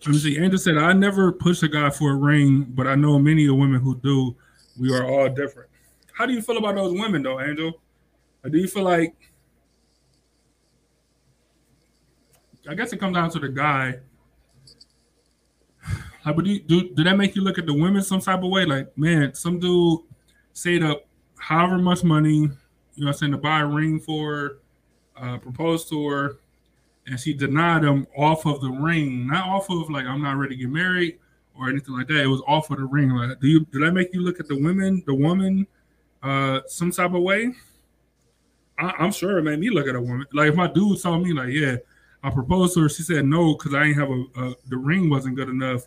Let me see. Angel said, I never push a guy for a ring, but I know many of women who do. We are all different. How do you feel about those women, though, Angel? Or do you feel like, I guess it comes down to the guy. Like, but do, you, do, do that make you look at the women some type of way? Like, man, some dude saved up however much money, you know what I'm saying, to buy a ring for, uh, proposed to her, and she denied him off of the ring, not off of like I'm not ready to get married or anything like that. It was off of the ring. Like, do you did that make you look at the women, the woman, uh, some type of way? I, I'm sure it made me look at a woman. Like if my dude saw me, like, yeah, I proposed to her, she said no because I ain't have a, a the ring wasn't good enough.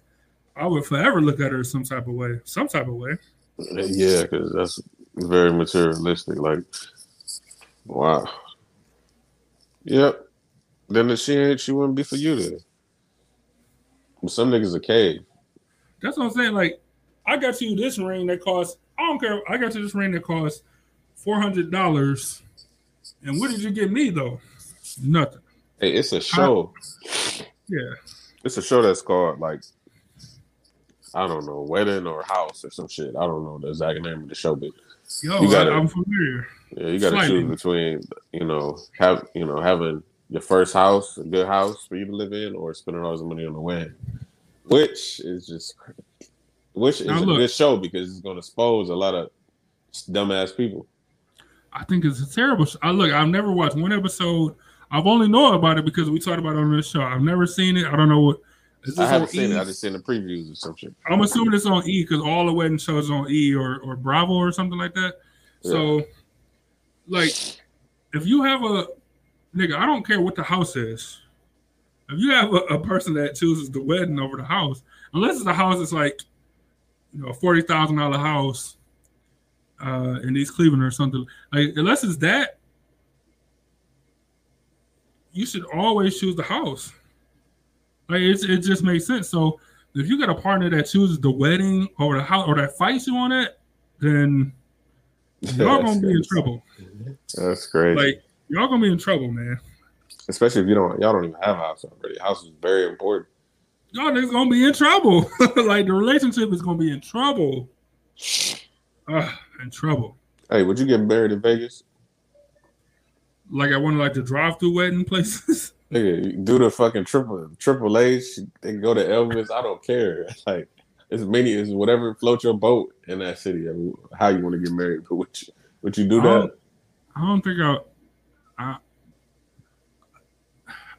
I would forever look at her some type of way, some type of way. Yeah, because that's very materialistic. Like, wow. Yep. Then if she ain't, she wouldn't be for you then. Some niggas a cave. That's what I'm saying. Like, I got you this ring that costs. I don't care. I got you this ring that costs four hundred dollars. And what did you get me though? Nothing. Hey, it's a show. Yeah. It's a show that's called like I don't know, wedding or house or some shit. I don't know the exact name of the show, but Yo, You gotta- I, am familiar. yeah, you got to Slightly. choose between you know have you know having your first house, a good house for you to live in, or spending all this money on the wedding, which is just which is Now, a good show because it's going to expose a lot of dumbass people. I think it's a terrible. Sh- I look. I've never watched one episode. I've only known about it because we talked about it on this show. I've never seen it. I don't know what. Is I haven't seen E? it. I just seen the previews or something. I'm assuming it's on E because all the wedding shows on E or, or Bravo or something like that. So, like, if you have a nigga, I don't care what the house is. If you have a, a person that chooses the wedding over the house, unless it's a house that's like, you know, a forty thousand dollar house uh, in East Cleveland or something, like, unless it's that, you should always choose the house. Like, it's, it just makes sense. So, if you got a partner that chooses the wedding or the house or that fights you on it, then y'all gonna be in trouble. That's crazy. Like y'all gonna be in trouble, man. Especially if you don't, y'all don't even have a house already. House is very important. Y'all niggas gonna be in trouble. like the relationship is gonna be in trouble. Ah, in trouble. Hey, would you get married in Vegas? Like I want to like the drive through wedding places. Nigga, do the fucking triple triple H. They go to Elvis. I don't care. Like as many as whatever float your boat in that city. I mean, how you want to get married? But would you, would you do I that? don't, I don't think I, I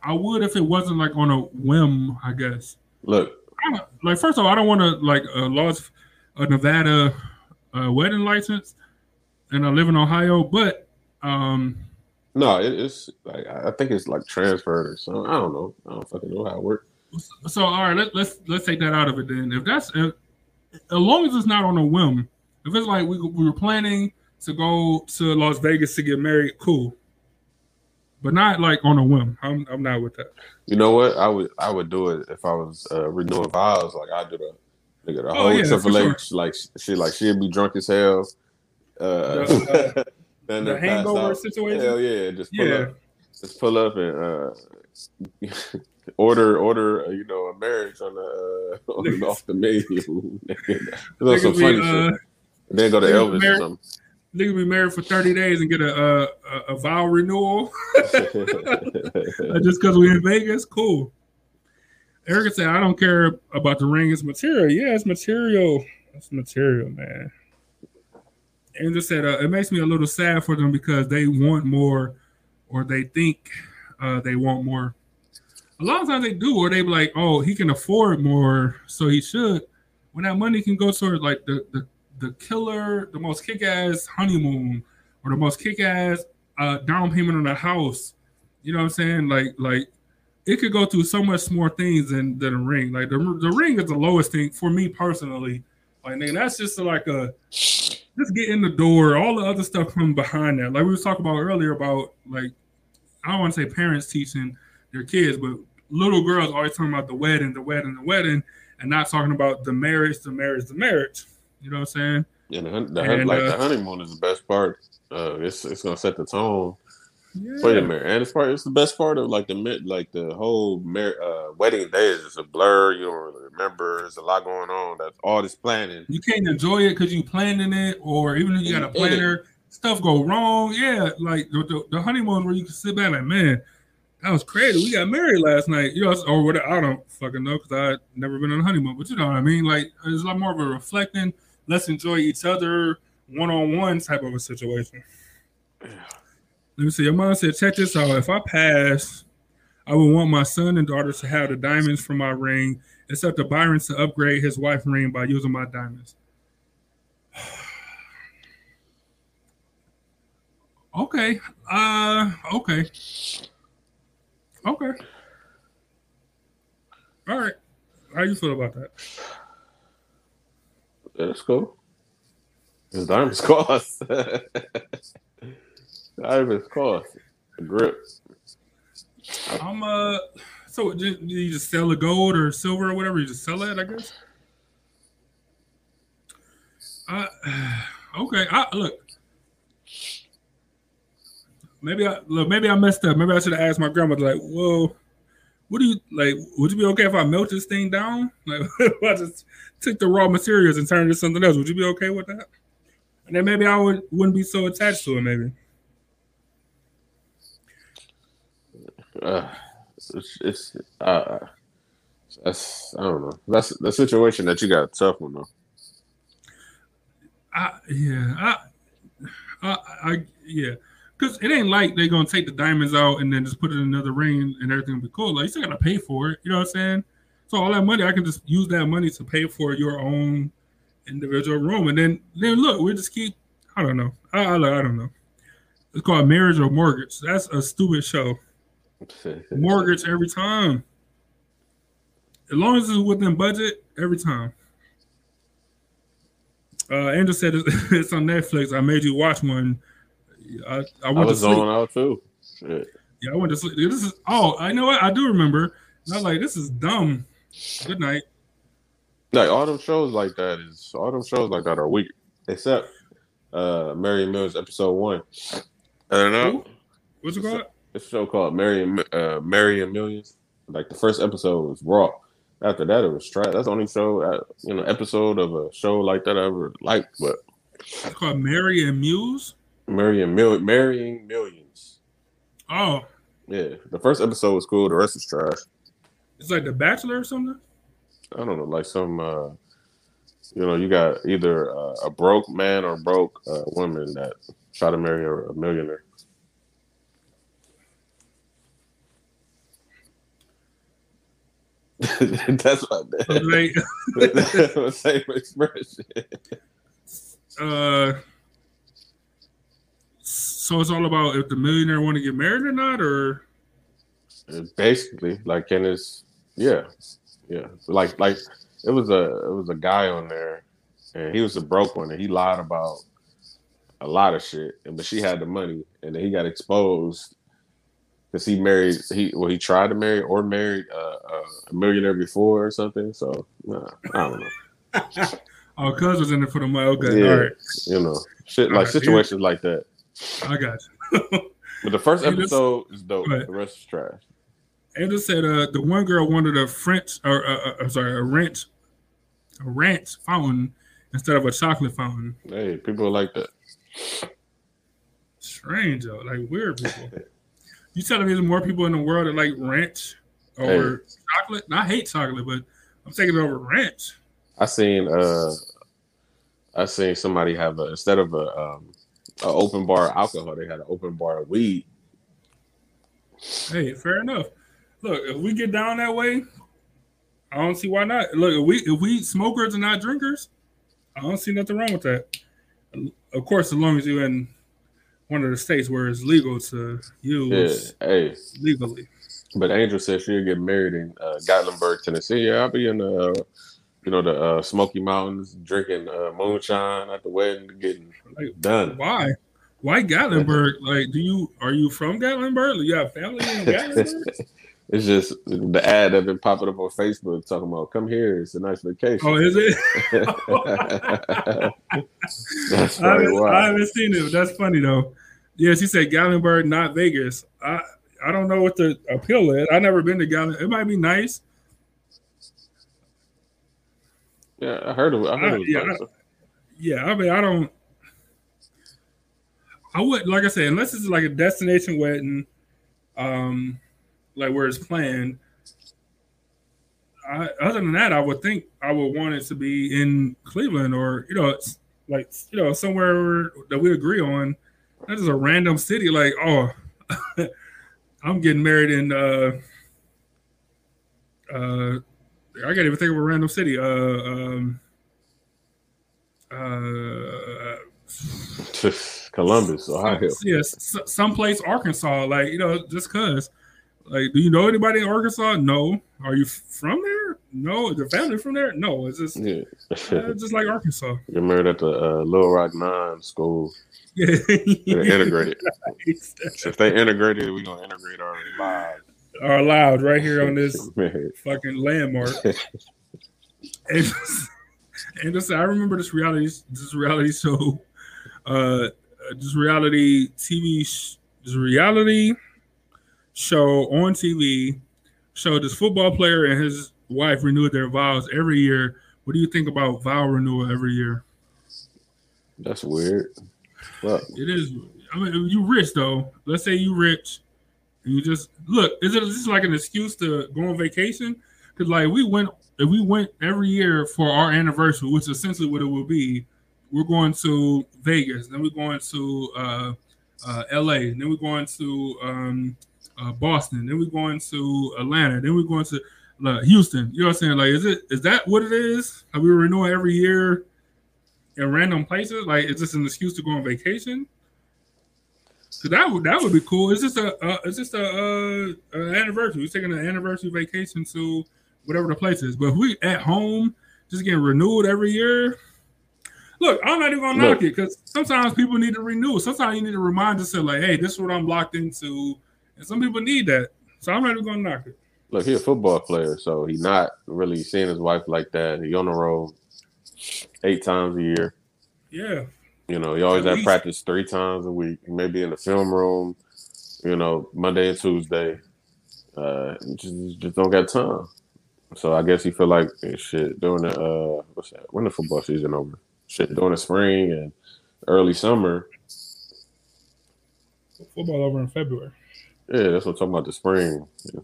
I would if it wasn't like on a whim, I guess. Look, I like first of all, I don't want to like uh, lost a Nevada uh, wedding license, and I live in Ohio. But um, no, it, it's like I think it's like transferred or something. I don't know. I don't fucking know how it works. so all right, let, let's let's take that out of it then. If that's if, as long as it's not on a whim, if it's like we we were planning to go to Las Vegas to get married, cool. But not like on a whim. I'm I'm not with that. You know what? I would I would do it if I was uh, renewing vows. Like I do the nigga the Oh, whole yeah, triple sure. Like she like she'd be drunk as hell. Uh, The, then The hangover out. situation. Hell yeah! Just pull Yeah. up, just pull up and uh, order order uh, you know a marriage on the uh, on, off the menu. Nigga, some funny uh, shit. And then go to Elvis or something. Nigga be married for 30 days and get a a, a, vow renewal just because we're in Vegas. Cool. Erica said, I don't care about the ring. It's material. Yeah, it's material. It's material, man. And just said, uh, it makes me a little sad for them because they want more or they think uh, they want more. A lot of times they do, or they be like, oh, he can afford more, so he should. When that money can go towards like the the, the killer, the most kick ass honeymoon, or the most kick ass uh, down payment on a house. You know what I'm saying? Like like it could go through so much more things than than a ring. Like the the ring is the lowest thing for me personally. Like that's just like a just get in the door. All the other stuff from behind that. Like we was talking about earlier about like I don't want to say parents teaching their kids, but little girls always talking about the wedding, the wedding, the wedding, and not talking about the marriage, the marriage, the marriage. You know what I'm saying? Yeah, the, the, And, like uh, the honeymoon is the best part. Uh, it's it's gonna set the tone Yeah. for your marriage, and it's part. It's the best part of like the mid, like the whole mar- uh, wedding day is just a blur. You don't really remember. There's a lot going on. That's all this planning. you can't enjoy it because you're planning it, or even if you got a planner, stuff go wrong. Yeah, like the, the, the honeymoon where you can sit back like, man, that was crazy. We got married last night, you know, or what? I don't fucking know because I never been on a honeymoon, but you know what I mean. Like it's a lot more of a reflecting. Let's enjoy each other one on one type of a situation. Let me see. Your mom said, check this out. If I pass, I would want my son and daughter to have the diamonds from my ring. It's up to Byron to upgrade his wife ring by using my diamonds. okay. Uh okay. Okay. All right. How you feel about that? That's cool. His diamonds cost. diamonds cost. The grip. gold? Do you just sell the gold or silver or whatever? You just sell it, I guess. Uh, okay. I, look, maybe I look. Maybe I messed up. Maybe I should have asked my grandmother. Like, whoa, what do you like? Would you be okay if I melt this thing down? Like, if I just took the raw materials and turned it into something else. Would you be okay with that? And then maybe I would wouldn't be so attached to it. Maybe. Uh, it's, it's uh, that's I don't know. That's the situation that you got a tough one though. I yeah, I, I, I yeah, because it ain't like they're gonna take the diamonds out and then just put it in another ring and everything will be cool. Like you still gotta pay for it. You know what I'm saying? So all that money, I can just use that money to pay for your own individual room, and then then look, we just keep. I don't know. I, I, I don't know. It's called Marriage or Mortgage. That's a stupid show. Mortgage every time. As long as it's within budget, every time. Uh, Andrew said it's on Netflix. I made you watch one. I, I went I was to sleep. out too. Shit. Yeah, I went to sleep. This is oh, I know what I do remember. I was like, this is dumb. Good night. Like all them shows like that is all them shows like that are weak, except uh Mary Mills episode one. I don't know. Who? What's it called? It's a show called Mary and uh, Marrying Millions. Like the first episode was raw. After that, it was trash. That's the only show, uh, you know, episode of a show like that I ever liked. But It's called Mary and Muse. Mary and Mil- marrying millions. Oh, Yeah, the first episode was cool. The rest is trash. it's like The Bachelor or something. I don't know, like some, uh, you know, you got either uh, a broke man or broke uh, woman that try to marry a, a millionaire. That's what Like, that's the same expression. uh, so it's all about if the millionaire want to get married or not, or Basically, like, and it's yeah, yeah, like like it was a it was a guy on there, and he was a broke one, and he lied about a lot of shit, and but she had the money, and then he got exposed because he married he well he tried to marry or married uh, uh, a millionaire before or something. So nah, I don't know. our was in it for the money. Okay, Yeah. all right, you know, shit All like right, situations like that. I got you. But the first Hey, episode is dope. The rest is trash. Andrew said uh, the one girl wanted a French or uh, uh, I'm sorry, a ranch, a ranch fountain instead of a chocolate fountain. Hey, people like that. Strange though, like weird people. You telling me there's more people in the world that like ranch or chocolate? And I hate chocolate, but I'm taking it over ranch. I seen uh I seen somebody have a instead of a um a open bar of alcohol, they had an open bar of weed. Hey, fair enough. Look, if we get down that way, I don't see why not. Look, if we if we smokers and not drinkers, I don't see nothing wrong with that. Of course, as long as you're in one of the states where it's legal to use Yeah, hey. legally. But Angel said she'll get married in uh, Gatlinburg, Tennessee. Yeah, I'll be in the uh, you know the uh, Smoky Mountains drinking uh, moonshine at the wedding, getting Like, done. why? Why Gatlinburg? Like, do you are you from Gatlinburg? Do you have family in Gatlinburg? It's just the ad that been popping up on Facebook talking about come here, it's a nice vacation. oh, is it? That's I haven't, I haven't seen it. but That's funny though. Yeah, she said Gatlinburg, not Vegas. I I don't know what the appeal is. I never been to Gallon. It might be nice. Yeah, I heard of it. I heard I- it was yeah, nice. Yeah, I mean, I don't. I would like I said, unless it's like a destination wedding, um, like where it's planned. I, other than that, I would think I would want it to be in Cleveland or you know, it's like you know somewhere that we agree on. That is a random city. Like, oh, I'm getting married in. uh uh I can't even think of a random city. Uh, um, uh, Columbus, Ohio. yes, s- someplace Arkansas. Like you know, just cause. Like, do you know anybody in Arkansas? No. Are you from there? No. Is your family from there? No. It's just, Yeah. uh, just like Arkansas. Get married at the uh, Little Rock Nine school. Yeah. Integrated. Nice. if they integrated, we're gonna integrate our lives. Are allowed right here on this fucking landmark. and, and just, I remember this reality this reality show, uh, this reality TV, this reality show on TV showed this football player and his wife renewed their vows every year. What do you think about vow renewal every year? That's weird. Well, it is. I mean, you rich though. Let's say you rich, you just look. Is it just like an excuse to go on vacation? Because like we went, if we went every year for our anniversary, which is essentially what it will be, we're going to Vegas, then we're going to uh, uh, L.A., then we're going to um, uh, Boston, then we're going to Atlanta, then we're going to Houston. You know what I'm saying? Like, is it is that what it is? Are we renewing every year in random places? Like, is this an excuse to go on vacation? So that would that would be cool. It's just a uh, it's just a, uh, a anniversary. We're taking an anniversary vacation to whatever the place is. But if we at home just getting renewed every year, look, I'm not even gonna knock it because sometimes people need to renew. Sometimes you need to remind yourself, like, hey, this is what I'm locked into, and some people need that. So I'm not even gonna knock it. Look, he's a football player, so he's not really seeing his wife like that. He on the road eight times a year. Yeah. You know, he always at practice three times a week. maybe in the film room, you know, Monday and Tuesday. Uh, just, just don't got time. So I guess he feel like eh, shit during the uh, what's that? When the football season over? Shit during the spring and early summer. Football over in February. Yeah, that's what I'm talking about. The spring. Yeah.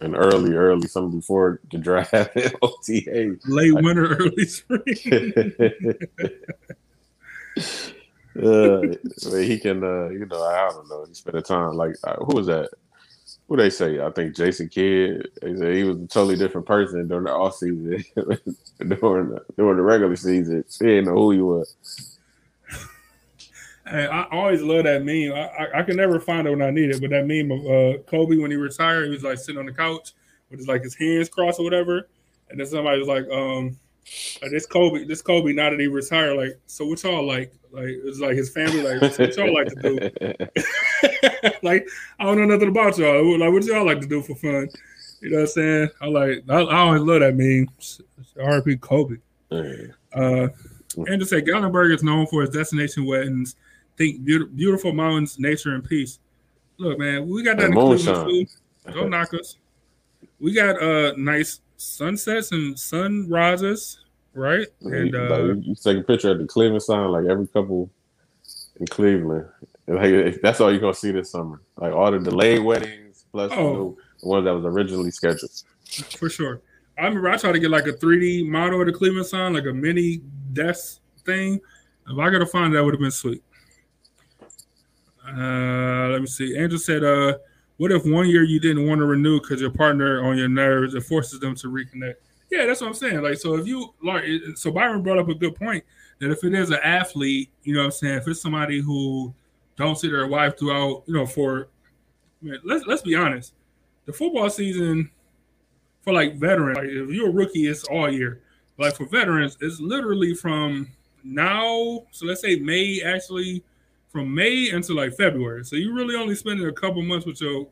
And early, early, something before the draft, OTA. Late winter, early spring. uh, he can, uh, you know, I don't know. He spent a time like uh, who was that? Who they say? I think Jason Kidd. They said he was a totally different person during the off season, during the, during the regular season. He didn't know who he was. I always love that meme. I, I, I, can never find it when I need it, but that meme of uh, Kobe when he retired, he was like sitting on the couch with his like his hands crossed or whatever, and then somebody was like, um, this Kobe, this Kobe, now that he retired, like, so what y'all like? Like, it's like his family, like, what y'all like to do? like, I don't know nothing about y'all. Like, what y'all like to do for fun? You know what I'm saying? I like, I, I always love that meme. RP Kobe. Uh, and to say Gatlinburg is known for its destination weddings. Think beautiful, beautiful mountains, nature, and peace. Look, man, we got that in Cleveland too. Don't knock us. We got uh nice sunsets and sunrises, right? And uh, like, you take a picture at the Cleveland sign like every couple in Cleveland. Like that's all you're gonna see this summer. Like all the delayed weddings plus oh. the ones that was originally scheduled. For sure. I remember I tried to get like a 3D model of the Cleveland sign, like a mini desk thing. If I could have found that, would have been sweet. Uh, let me see. Angel said, uh, what if one year you didn't want to renew because your partner on your nerves it forces them to reconnect? Yeah, that's what I'm saying. Like, so if you like, so Byron brought up a good point that if it is an athlete, you know what I'm saying, if it's somebody who don't see their wife throughout, you know, for let's let's be honest, the football season for like veterans, like if you're a rookie, it's all year. Like for veterans, it's literally from now. So let's say May actually from May until like February. So you really only spending a couple months with your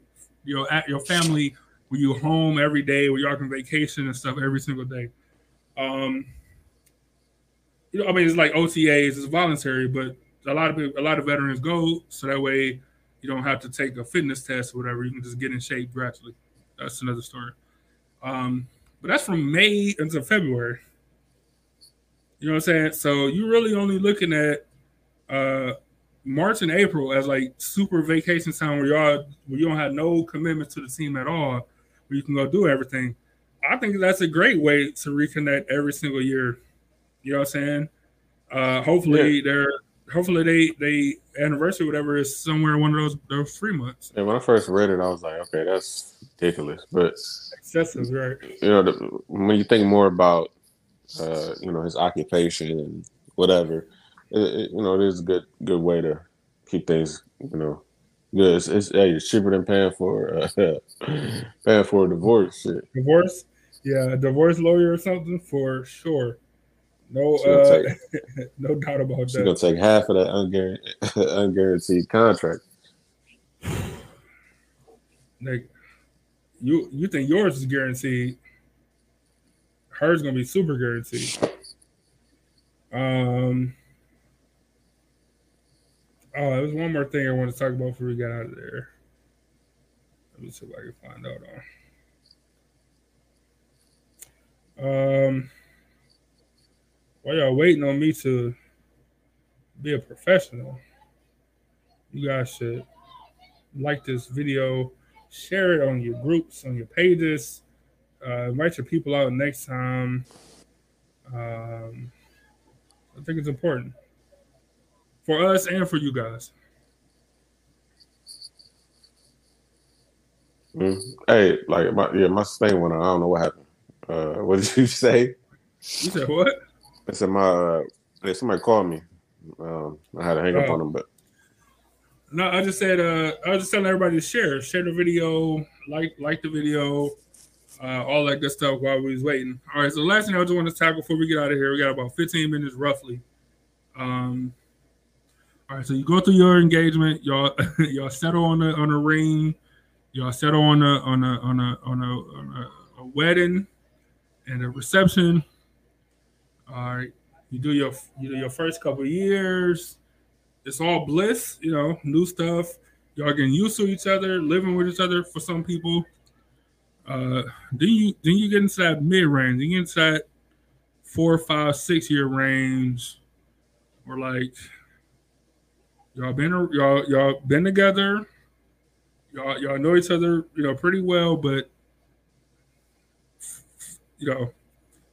your at your family where you home every day, where you're on vacation and stuff every single day. Um, you know, I mean, it's like OTAs, it's voluntary, but a lot of a lot of veterans go so that way you don't have to take a fitness test or whatever. You can just get in shape gradually. That's another story. Um, but that's from May until February. You know what I'm saying? So you're really only looking at uh, March and April as like super vacation time where y'all where you don't have no commitment to the team at all, where you can go do everything. I think that's a great way to reconnect every single year. You know what I'm saying? Uh, hopefully yeah. they're hopefully they they anniversary whatever is somewhere one of those those three months. And when I first read it, I was like, okay, that's ridiculous, but excessive, right? You know, the, when you think more about uh, you know his occupation and whatever it, it, you know, it is a good good way to keep things, you know, good. It's, it's, hey, it's cheaper than paying for uh, paying for a divorce. Shit. Divorce, yeah, a divorce lawyer or something for sure. No, uh, take, no doubt about she's that. She's gonna take half of that unguaranteed, unguaranteed contract. Like, you you think yours is guaranteed. Hers gonna be super guaranteed. Um. Oh, there was one more thing I want to talk about before we get out of there. Let me see if I can find out on. Um, while y'all waiting on me to be a professional, you guys should like this video, share it on your groups, on your pages, uh, invite your people out next time. Um, I think it's important for us and for you guys. Mm. Hey, like my yeah, my thing went on. I don't know what happened. Uh, what did you say? You said what? I said my uh, yeah, somebody called me. Um, I had to hang up Oh. on them, but No, I just said uh, I was just telling everybody to share, share the video, like like the video, uh, all that good stuff while we was waiting. All right, so the last thing I just want to tackle before we get out of here, we got about 15 minutes roughly. Um, all right, so you go through your engagement, y'all y'all settle on the on a ring, y'all settle on a on a on a on a, on a, a wedding and a reception. All right, you do your you do your first couple years it's all bliss, you know, new stuff. Y'all getting used to each other, living with each other for some people. Uh then you then you get into that mid range, then you get into that four, five, six year range or like y'all been y'all y'all been together, y'all y'all know each other, you know, pretty well, but you know,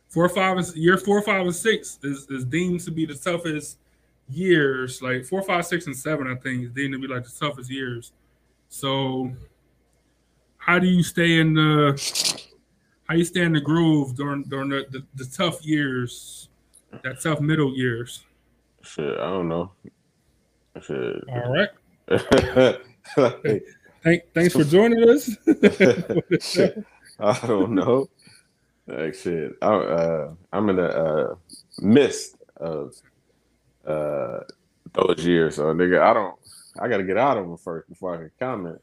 four, five, and year four, five, and six is, is deemed to be the toughest years. Like four, five, six, and seven, I think, is deemed to be like the toughest years. So, how do you stay in the how you stay in the groove during during the, the, the tough years, that tough middle years? shit, I don't know. All right. Like, Thank, thanks for joining us. I don't know. Like shit, I, uh, I'm in the uh, midst of uh, those years, so nigga, I don't. I got to get out of them first before I can comment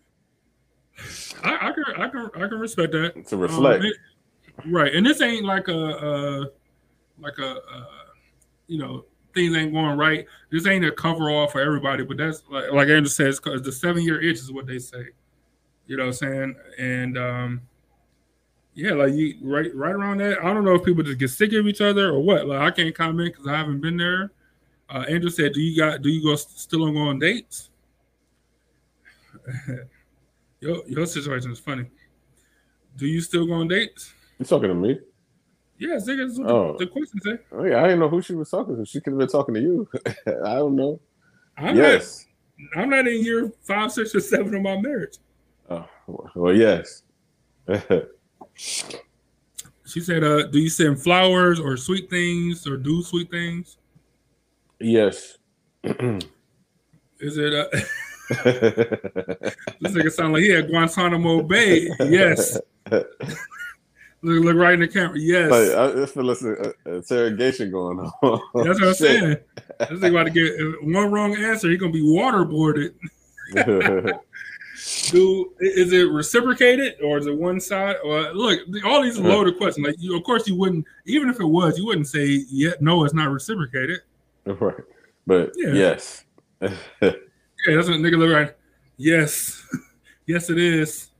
I, I can I can I can respect that. to reflect. Um, it- right, and this ain't like a uh, like a uh, you know things ain't going right. This ain't a cover all for everybody, but that's like like Andrew says, because the seven year itch is what they say. You know what I'm saying? And um, yeah, like you right right around that. I don't know if people just get sick of each other or what. Like I can't comment because I haven't been there. Uh, Andrew said, "Do you got? Do you go still on going dates?" your your situation is funny. Do you still go on dates? you talking to me? Yes, nigga, that's what Oh. the, the question say. Oh, yeah, I didn't know who she was talking to. She could have been talking to you. I don't know. I'm yes. not. I'm not in year five, six, or seven of my marriage. Oh, well, yes. She said, "Uh, do you send flowers or sweet things or do sweet things? yes. Is it? Uh, this nigga sound like he at Guantanamo Bay. Yes. Look, look right in the camera. Yes. Like, I I feel like a, a interrogation going on. That's what I'm saying. This nigga about to get one wrong answer. He gonna be waterboarded. Do is it reciprocated or is it one side? Or look, all these loaded questions. Like, you, of course, you wouldn't. Even if it was, you wouldn't say, "Yeah, no, it's not reciprocated." right. But Yeah. yes. Yeah, that's what nigga look like. Yes, yes, it is.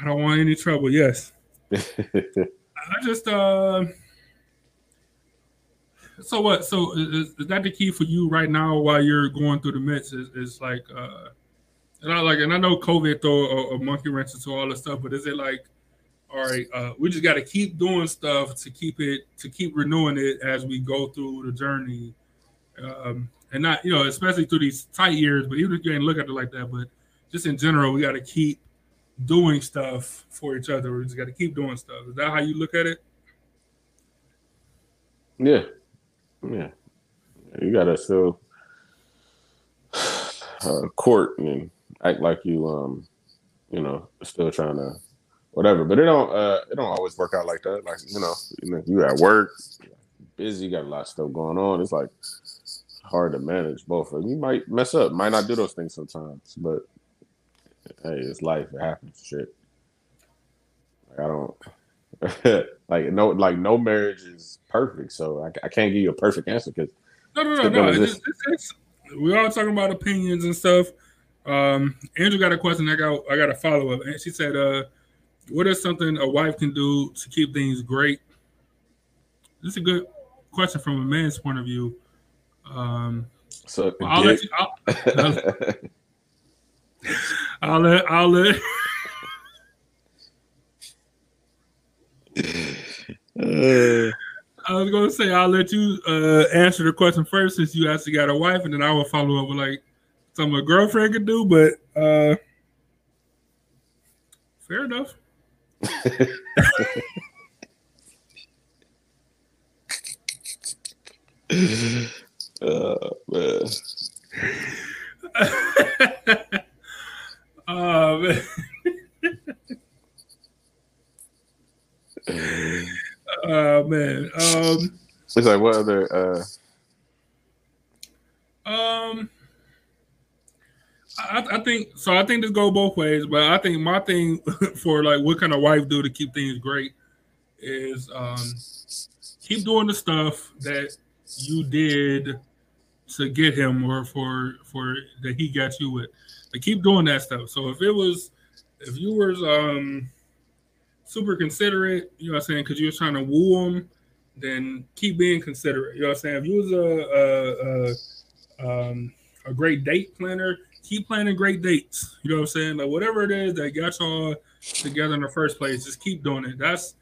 I don't want any trouble. Yes, I just uh. So what? So is, is that the key for you right now while you're going through the midst? Is, is like uh, and I like, and I know COVID throw a, a monkey wrench into all this stuff, but is it like, all right, uh, we just got to keep doing stuff to keep it to keep renewing it as we go through the journey, um, and not you know especially through these tight years. But even if you ain't look at it like that, but just in general, we got to keep doing stuff for each other. We just got to keep doing stuff. Is that how you look at it? yeah. Yeah. You gotta still uh, court and act like you um you know still trying to whatever. But it don't uh it don't always work out like that. Like you know you, know, you at work, busy, got a lot of stuff going on. It's like hard to manage both. of. You might mess up, might not do those things sometimes, but hey, it's life. It happens. Shit. I don't like no like no marriage is perfect, so I, I can't give you a perfect answer because no, no, no, no. It's, it's, it's, we're all talking about opinions and stuff. Um, Andrew got a question. I got I got a follow up, and she said, uh, "What is something a wife can do to keep things great?" This is a good question from a man's point of view. Um, so I'll let you. I'll, I'll let. I'll let. Uh, I was gonna say I'll let you uh, answer the question first since you actually got a wife, and then I will follow up with like something a girlfriend could do. But uh, fair enough. uh, man. oh man. oh man. Um, it's like what other? Uh... Um, I, I think so. I think this go both ways, but I think my thing for like what kind of wife do to keep things great is um keep doing the stuff that you did to get him or for for that he got you with. Like keep doing that stuff. So if it was if you was um super considerate, you know what I'm saying, because you were trying to woo him, then keep being considerate. You know what I'm saying? If you was a a, a, um, a great date planner, keep planning great dates. You know what I'm saying? Like whatever it is that got y'all together in the first place, just keep doing it. That's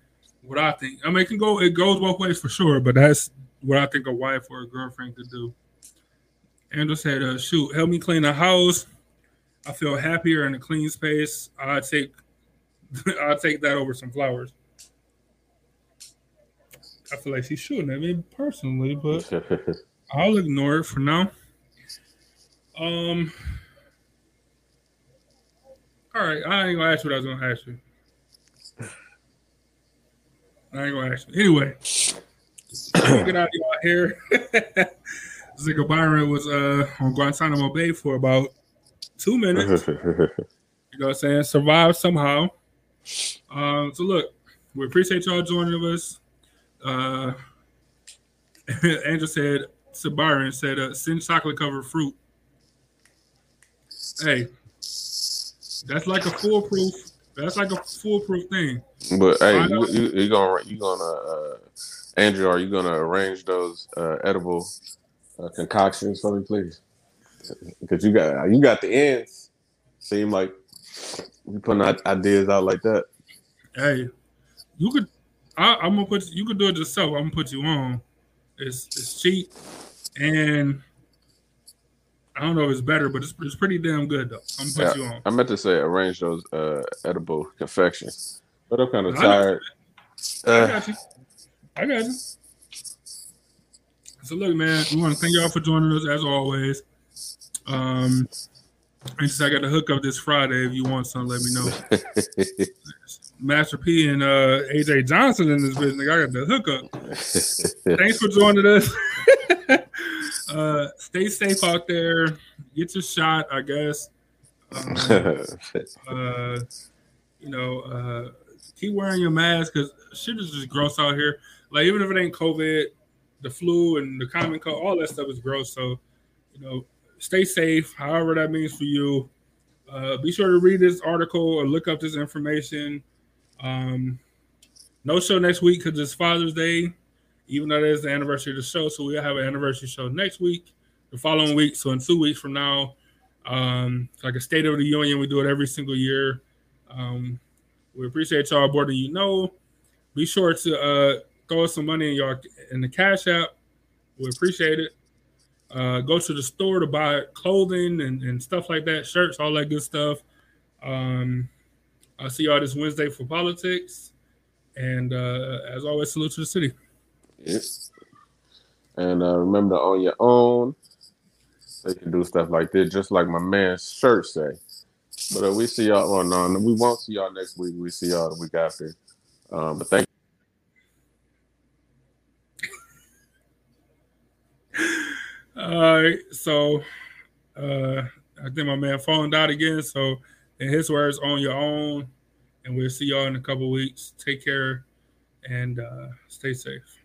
what I think. I mean, it can go, it goes both ways for sure, but that's what I think a wife or a girlfriend could do. Andrew said, uh, "Shoot, help me clean the house. I feel happier in a clean space. I take I'll take that over some flowers. I feel like she's shooting at me personally, but I'll ignore it for now. Um. All right, I ain't gonna ask you what I was gonna ask you. I ain't gonna ask you. Anyway, get out of your hair. Zigga Byron was uh, on Guantanamo Bay for about two minutes. you know what I'm saying? Survive somehow. Um, so look, we appreciate y'all joining us. Uh, Angel said to Byron said, uh, "Send chocolate covered fruit." Hey, that's like a foolproof. That's like a foolproof thing. But hey, you, you, you gonna you gonna uh, Andrew? Are you gonna arrange those uh, edible uh, concoctions for me, please? Because you got you got the ends. Seem like you putting ideas out like that. Hey, you could. I, am gonna put you could do it yourself. I'm gonna put you on. It's it's cheap, and I don't know if it's better, but it's, it's pretty damn good though. I'm gonna put yeah, you on. I meant to say arrange those uh, edible confections, but I'm kind of tired. I, I got you. I got you. So look, man, we want to thank y'all for joining us as always. Um, and since I got the hookup this Friday, if you want some, let me know. Master P and uh, AJ Johnson in this business. I got the hookup. Thanks for joining us. uh, stay safe out there. Get your shot, I guess. Um, uh, you know, uh, keep wearing your mask because shit is just gross out here. Like even if it ain't COVID, the flu and the common cold, all that stuff is gross. So, you know, stay safe, however that means for you. Uh, be sure to read this article or look up this information. Um, no show next week because it's Father's Day, even though it is the anniversary of the show. So we'll have an anniversary show next week, the following week. So in two weeks from now, um, like a State of the Union, we do it every single year. Um, we appreciate y'all more you know. Be sure to uh, throw some money in your in the Cash App. We appreciate it. Uh, go to the store to buy clothing and, and stuff like that, shirts, all that good stuff. Um, I'll see y'all this Wednesday for politics. And uh, as always, salute to the city. Yep. And uh, remember on your own. They can do stuff like this, just like my man's shirt say. But uh, we see y'all. on, no, we won't see y'all next week. We see y'all the week after. Um, but thank. All right, so uh, I think my man phoned out again. So, in his words, on your own. And we'll see y'all in a couple weeks. Take care and uh, stay safe.